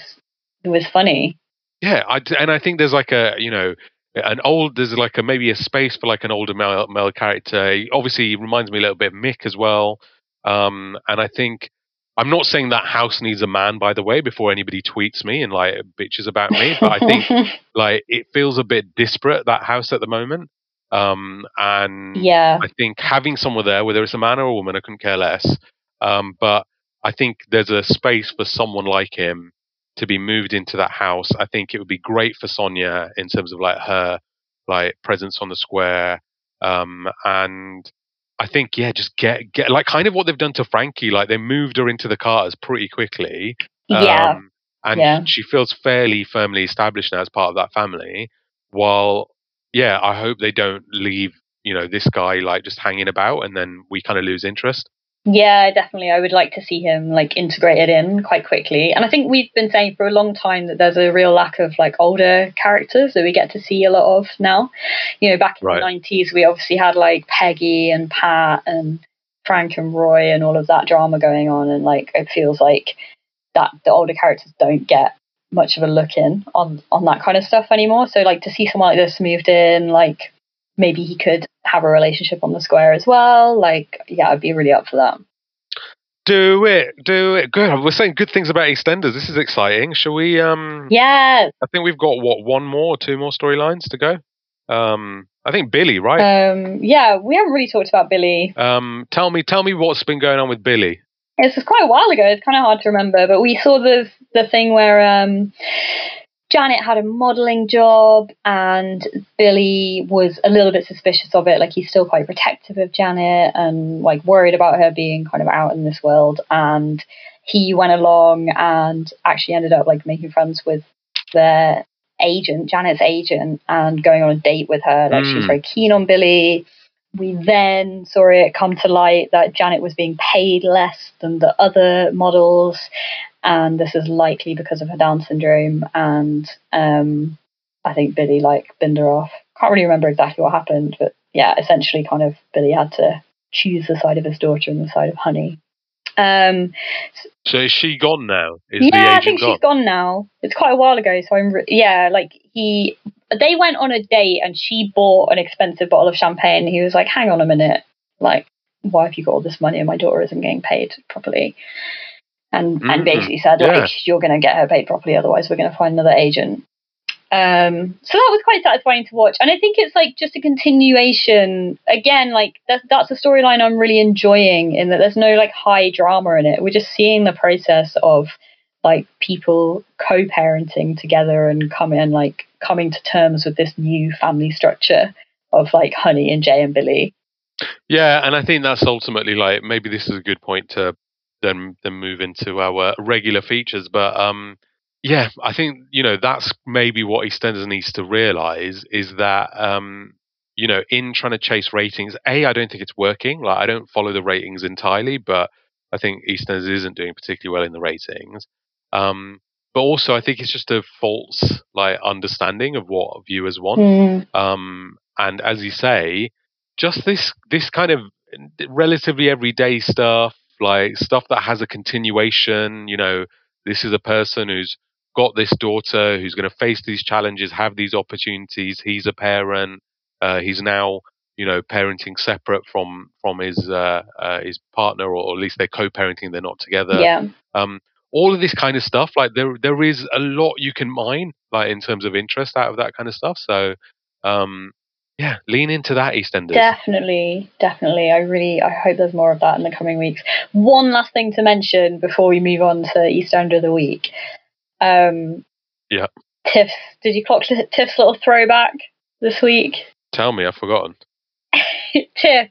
was funny. Yeah, I, and I think there's like a you know an old there's like a maybe a space for like an older male male character. He obviously he reminds me a little bit of Mick as well. Um, and I think I'm not saying that house needs a man, by the way, before anybody tweets me and like bitches about me. But I think like it feels a bit disparate that house at the moment. Um, and yeah, I think having someone there, whether it's a man or a woman, I couldn't care less. Um, but I think there's a space for someone like him to be moved into that house. I think it would be great for Sonia in terms of like her like presence on the square. Um, and I think yeah, just get get like kind of what they've done to Frankie. Like they moved her into the Carters pretty quickly. yeah, Um, and Yeah. she feels fairly firmly established now as part of that family. While, yeah, I hope they don't leave, you know, this guy like just hanging about and then we kind of lose interest. yeah. Definitely, I would like to see him like integrated in quite quickly. And I think we've been saying for a long time that there's a real lack of like older characters that we get to see a lot of now. You know, back in Right. the nineties, we obviously had like Peggy and Pat and Frank and Roy and all of that drama going on, and like it feels like that the older characters don't get much of a look in on on that kind of stuff anymore. So like to see someone like this moved in, like maybe he could have a relationship on the square as well. Like yeah, I'd be really up for that. Do it, do it. Good. We're saying good things about EastEnders. This is exciting. Shall we? Um, Yes. I think we've got what one more, or two more storylines to go. Um, I think Billy, right? Um, yeah, we haven't really talked about Billy. Um, tell me, tell me what's been going on with Billy. This was quite a while ago. It's kind of hard to remember, but we saw the the thing where um, Janet had a modelling job, and Billy was a little bit suspicious of it. Like he's still quite protective of Janet, and like worried about her being kind of out in this world. And he went along and actually ended up like making friends with their agent, Janet's agent, and going on a date with her. Like Mm. very keen on Billy. We then saw it come to light that Janet was being paid less than the other models, and this is likely because of her Down syndrome. And um, I think Billy like binned her off. Can't really remember exactly what happened, but yeah, essentially, kind of Billy had to choose the side of his daughter and the side of Honey. Um, So is she gone now? Is the yeah, I think gone? she's gone now. It's quite a while ago, so I'm re- yeah, like he they went on a date and she bought an expensive bottle of champagne. He was like, "Hang on a minute, like why have you got all this money and my daughter isn't getting paid properly?" And Mm, and basically said yeah. like, "You're going to get her paid properly, otherwise we're going to find another agent." Um, so that was quite satisfying to watch, and I think it's like just a continuation. Again, like that's that's a storyline I'm really enjoying in that there's no like high drama in it. We're just seeing the process of like people co-parenting together and coming like coming to terms with this new family structure of like Honey and Jay and Billy. Yeah, and I think that's ultimately like maybe this is a good point to then then move into our regular features. But um, yeah, I think you know that's maybe what EastEnders needs to realize is that um, you know in trying to chase ratings, a I don't think it's working. Like I don't follow the ratings entirely, but I think EastEnders isn't doing particularly well in the ratings. Um, but also, I think it's just a false like understanding of what viewers want. Um, and as you say, just this this kind of relatively everyday stuff, like stuff that has a continuation. You know, this is a person who's got this daughter who's going to face these challenges, have these opportunities. He's a parent. Uh, he's now, you know, parenting separate from from his uh, uh, his partner, or at least they're co-parenting. They're not together yeah. um, all of this kind of stuff like there there is a lot you can mine like in terms of interest out of that kind of stuff so um yeah lean into that eastenders Definitely, definitely. I really, I hope there's more of that in the coming weeks. One last thing to mention before we move on to EastEnder of the Week. Um, Yeah. Tiff, did you clock Tiff's little throwback this week? tell me i've forgotten Tiff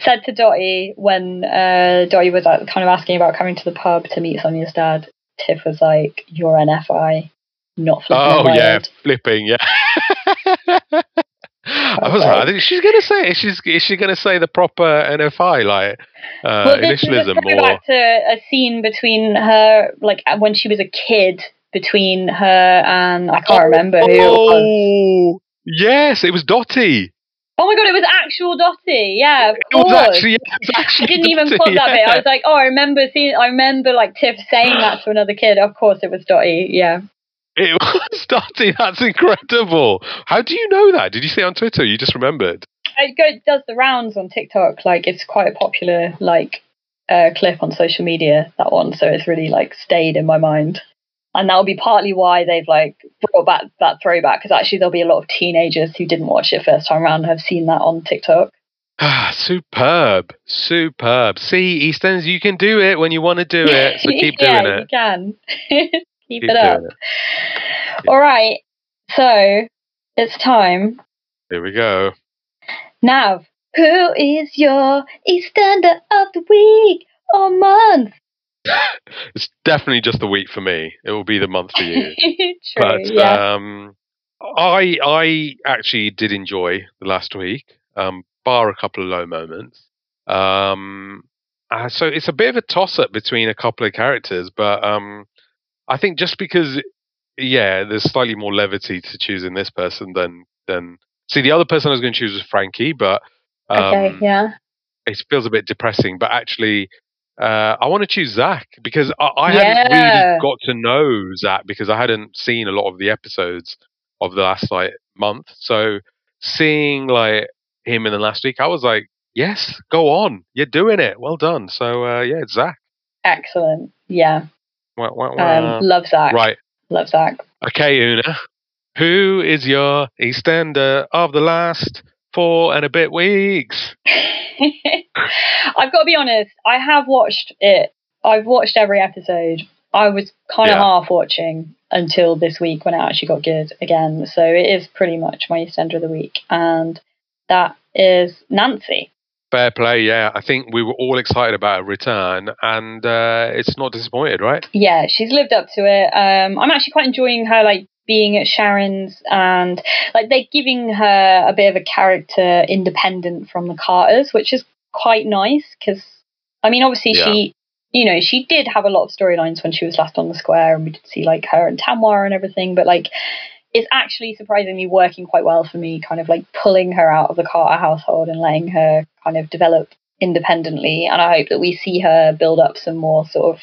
said to Dotty when uh, Dotty was uh, kind of asking about coming to the pub to meet Sonia's dad. Tiff was like, "You're NFI, not flipping oh yeah head." flipping yeah i was like, I think she's gonna say, she's is she gonna say the proper NFI like uh, well, this is initialism or throwback to a scene between her, like uh, when she was a kid, between her and I can't remember who. Oh, yes, it was Dotty. Oh my god, it was actual Dotty. Yeah, of It was course. actually, it was I didn't even Dotty, clock that bit. I was like, oh, I remember seeing. I remember like Tiff saying that to another kid. Of course, it was Dotty. Yeah. It was Dotty. That's incredible. How do you know that? Did you see it on Twitter? You just remembered. it go, does the rounds on TikTok. Like it's quite a popular like uh, clip on social media. That one, so it's really like stayed in my mind, and that'll be partly why they've like brought back that throwback because actually there'll be a lot of teenagers who didn't watch it first time around have seen that on TikTok. Ah, superb, superb. See, EastEnders, you can do it when you want to do it. So keep yeah, doing You can keep, Keep it up. it. All right, so it's time. Here we go. Nav, who is your EastEnder of the week or month? It's definitely just the week for me. It will be the month for you. True, but yeah. um, I I actually did enjoy the last week, um, bar a couple of low moments. Um, uh, so it's a bit of a toss up between a couple of characters, but um, I think just because, yeah, there's slightly more levity to choosing this person than than see the other person I was going to choose was Frankie, but um, okay, yeah. it feels a bit depressing. But actually, uh, I want to choose Zack because I, I hadn't really got to know Zack because I hadn't seen a lot of the episodes of the last like month. So seeing like him in the last week, I was like, yes, go on, you're doing it, well done. So uh, yeah, Zack. Excellent. Yeah. Wah, wah, wah. Um, love Zack. right, Love Zach. okay, Una, who is your EastEnder of the last four and a bit weeks? I've got to be honest. I have watched it. I've watched every episode. I was kind of Yeah. half watching until this week when it actually got good again. So it is pretty much my EastEnder of the week, and that is Nancy. Fair play, yeah. I think we were all excited about a return, and uh, it's not disappointed, right? yeah, she's lived up to it. Um, I'm actually quite enjoying her like being at Sharon's and like they're giving her a bit of a character independent from the Carters, which is quite nice because I mean, obviously Yeah. she, you know, she did have a lot of storylines when she was last on the square, and we did see like her and Tamwar and everything, but like. It's actually surprisingly working quite well for me, kind of like pulling her out of the Carter household and letting her kind of develop independently. And I hope that we see her build up some more sort of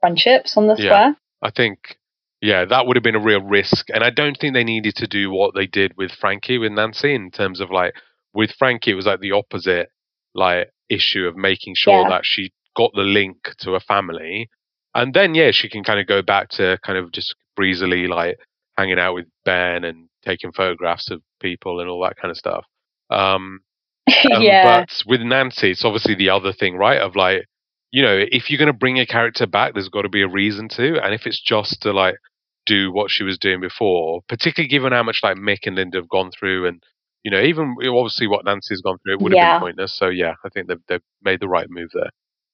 friendships on the Yeah. square. I think, yeah, that would have been a real risk. And I don't think they needed to do what they did with Frankie with Nancy in terms of like, with Frankie, it was like the opposite, like, issue of making sure Yeah. that she got the link to a family. And then, yeah, she can kind of go back to kind of just breezily, like, hanging out with Ben and taking photographs of people and all that kind of stuff. Um, um, yeah. But with Nancy, it's obviously the other thing, right? Of like, you know, if you're going to bring a character back, there's got to be a reason to. And if it's just to like do what she was doing before, particularly given how much like Mick and Linda have gone through, and you know, even obviously what Nancy's gone through, it would have Yeah. been pointless. So yeah, I think they've they've made the right move there.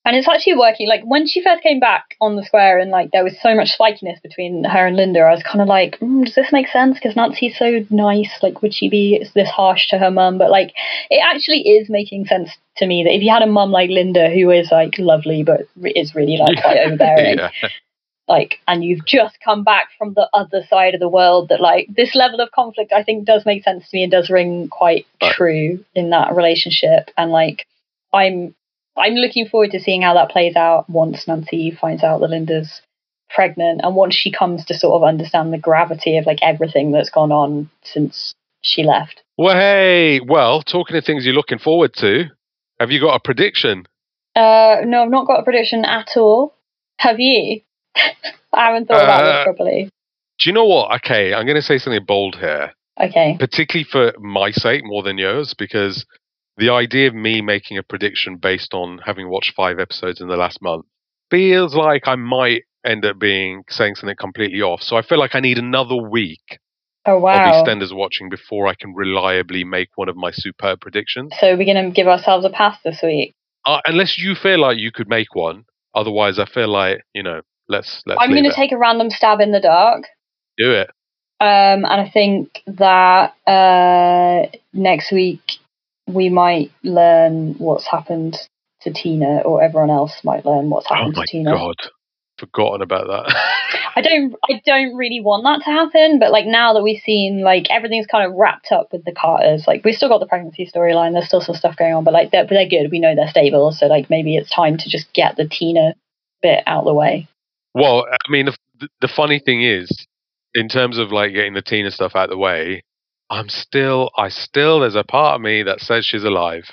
And it's actually working. Like when she first came back on the square and like there was so much spikiness between her and Linda, I was kind of like, mm, does this make sense? Because Nancy's so nice. Like, would she be this harsh to her mum? But like, it actually is making sense to me that if you had a mum like Linda who is like lovely but is really like quite overbearing, yeah, like and you've just come back from the other side of the world that like this level of conflict i think does make sense to me and does ring quite Right. true in that relationship and like i'm i'm looking forward to seeing how that plays out once nancy finds out that linda's pregnant and once she comes to sort of understand the gravity of like everything that's gone on since she left Well, hey, well, talking of things you're looking forward to, have you got a prediction? uh no i've not got a prediction at all have you i haven't thought about this Uh, properly Do you know what? Okay, I'm going to say something bold here. okay particularly for my sake more than yours, because the idea of me making a prediction based on having watched five episodes in the last month feels like I might end up being saying something completely off. So I feel like I need another week oh of wow EastEnders watching before I can reliably make one of my superb predictions. So we're going to give ourselves a pass this week. Uh, unless you feel like you could make one, otherwise I feel like you know let's let's I'm going to take a random stab in the dark. do it. Um, and I think that uh, next week we might learn what's happened to Tina, or everyone else might learn what's Oh happened my to Tina. Oh god, forgotten about that. I don't I don't really want that to happen, but like now that we've seen like everything's kind of wrapped up with the Carters, like we've still got the pregnancy storyline, there's still some stuff going on, but like they're they're good. We know they're stable, so like maybe it's time to just get the Tina bit out of the way. Well, I mean, the, the funny thing is, in terms of like getting the Tina stuff out of the way, I'm still, I still, there's a part of me that says she's alive.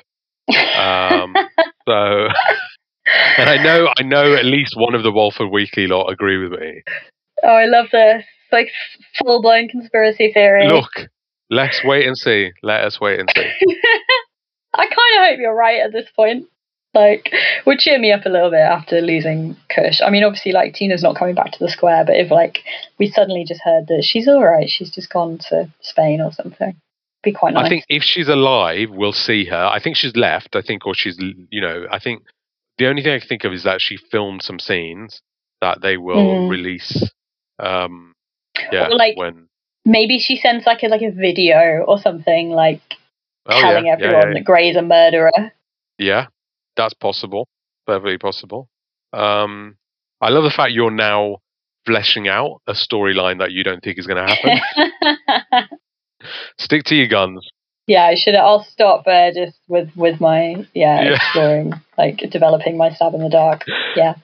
Um, so, and I know, I know at least one of the Walford Weekly lot agree with me. oh, I love this. It's like full blown conspiracy theory. Look, let's wait and see. Let us wait and see. I kind of hope you're right at this point. Like, would cheer me up a little bit after losing Kush. I mean, obviously, like Tina's not coming back to the square, but if like we suddenly just heard that she's all right, she's just gone to Spain or something, be quite nice. I think if she's alive, we'll see her. I think she's left. I think, or she's, you know, I think the only thing I can think of is that she filmed some scenes that they will Mm. release. Um, yeah, Or, like, when maybe she sends like a like a video or something, like oh, telling yeah, everyone yeah, yeah, that Gray's a murderer. yeah, that's possible, perfectly possible. Um, I love the fact you're now fleshing out a storyline that you don't think is going to happen. Stick to your guns. yeah, I should. I'll stop there just with with my yeah, Yeah. exploring like developing my stab in the dark. Yeah.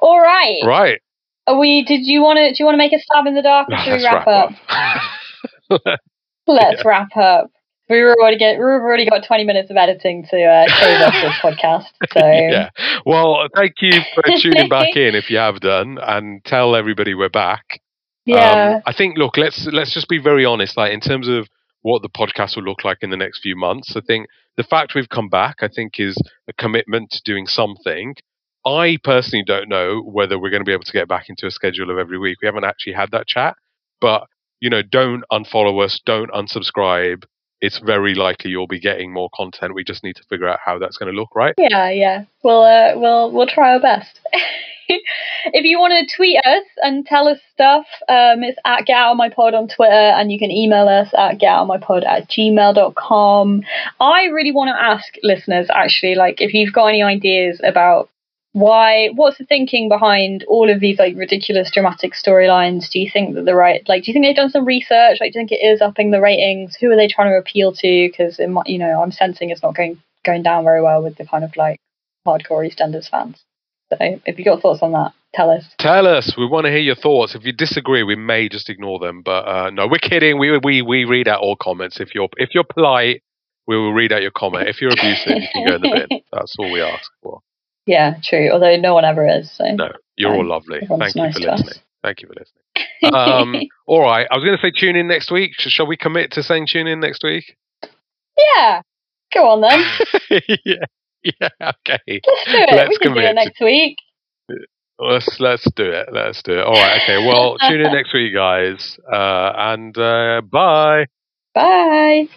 All right. Right, Are we? Did you want to? Do you want to make a stab in the dark, or should we let's wrap, wrap up? up. Let's wrap up. We were already get. We've already got twenty minutes of editing to uh, close off this podcast. So yeah. Well, thank you for tuning back in if you have done, and tell everybody we're back. yeah. Um, I think. Look, let's let's just be very honest. Like in terms of what the podcast will look like in the next few months, I think the fact we've come back, I think, is a commitment to doing something. I personally don't know whether we're going to be able to get back into a schedule of every week. We haven't actually had that chat, but you know, don't unfollow us, don't unsubscribe. It's very likely you'll be getting more content. We just need to figure out how that's going to look, right? Yeah, yeah. We'll uh, we'll we'll try our best. if you want to tweet us and tell us stuff, um, it's at Get Out My Pod on Twitter, and you can email us at getoutofmypod at gmail.com. I really want to ask listeners, actually, like if you've got any ideas about why, what's the thinking behind all of these like ridiculous dramatic storylines? Do you think that the right, like, do you think they've done some research? Like, do you think it is upping the ratings? Who are they trying to appeal to? Because it might you know, I'm sensing it's not going going down very well with the kind of like hardcore EastEnders fans. So if you got thoughts on that, tell us. Tell us. We want to hear your thoughts. If you disagree, we may just ignore them. But uh, no, we're kidding. We we we read out all comments. If you're if you're polite, we will read out your comment. If you're abusive, you can go in the bin. That's all we ask for. Yeah, true. Although no one ever is. So No, you're all lovely. Thank you nice for listening. Thank you for listening. Um, all right. I was going to say tune in next week. Shall we commit to saying tune in next week? yeah, go on then. yeah. Yeah. Okay. Let's do it. Let's we can do commit. it next week. Let's let's do it. Let's do it. All right. Okay. Well, tune in next week, guys. Uh, and uh, bye. Bye.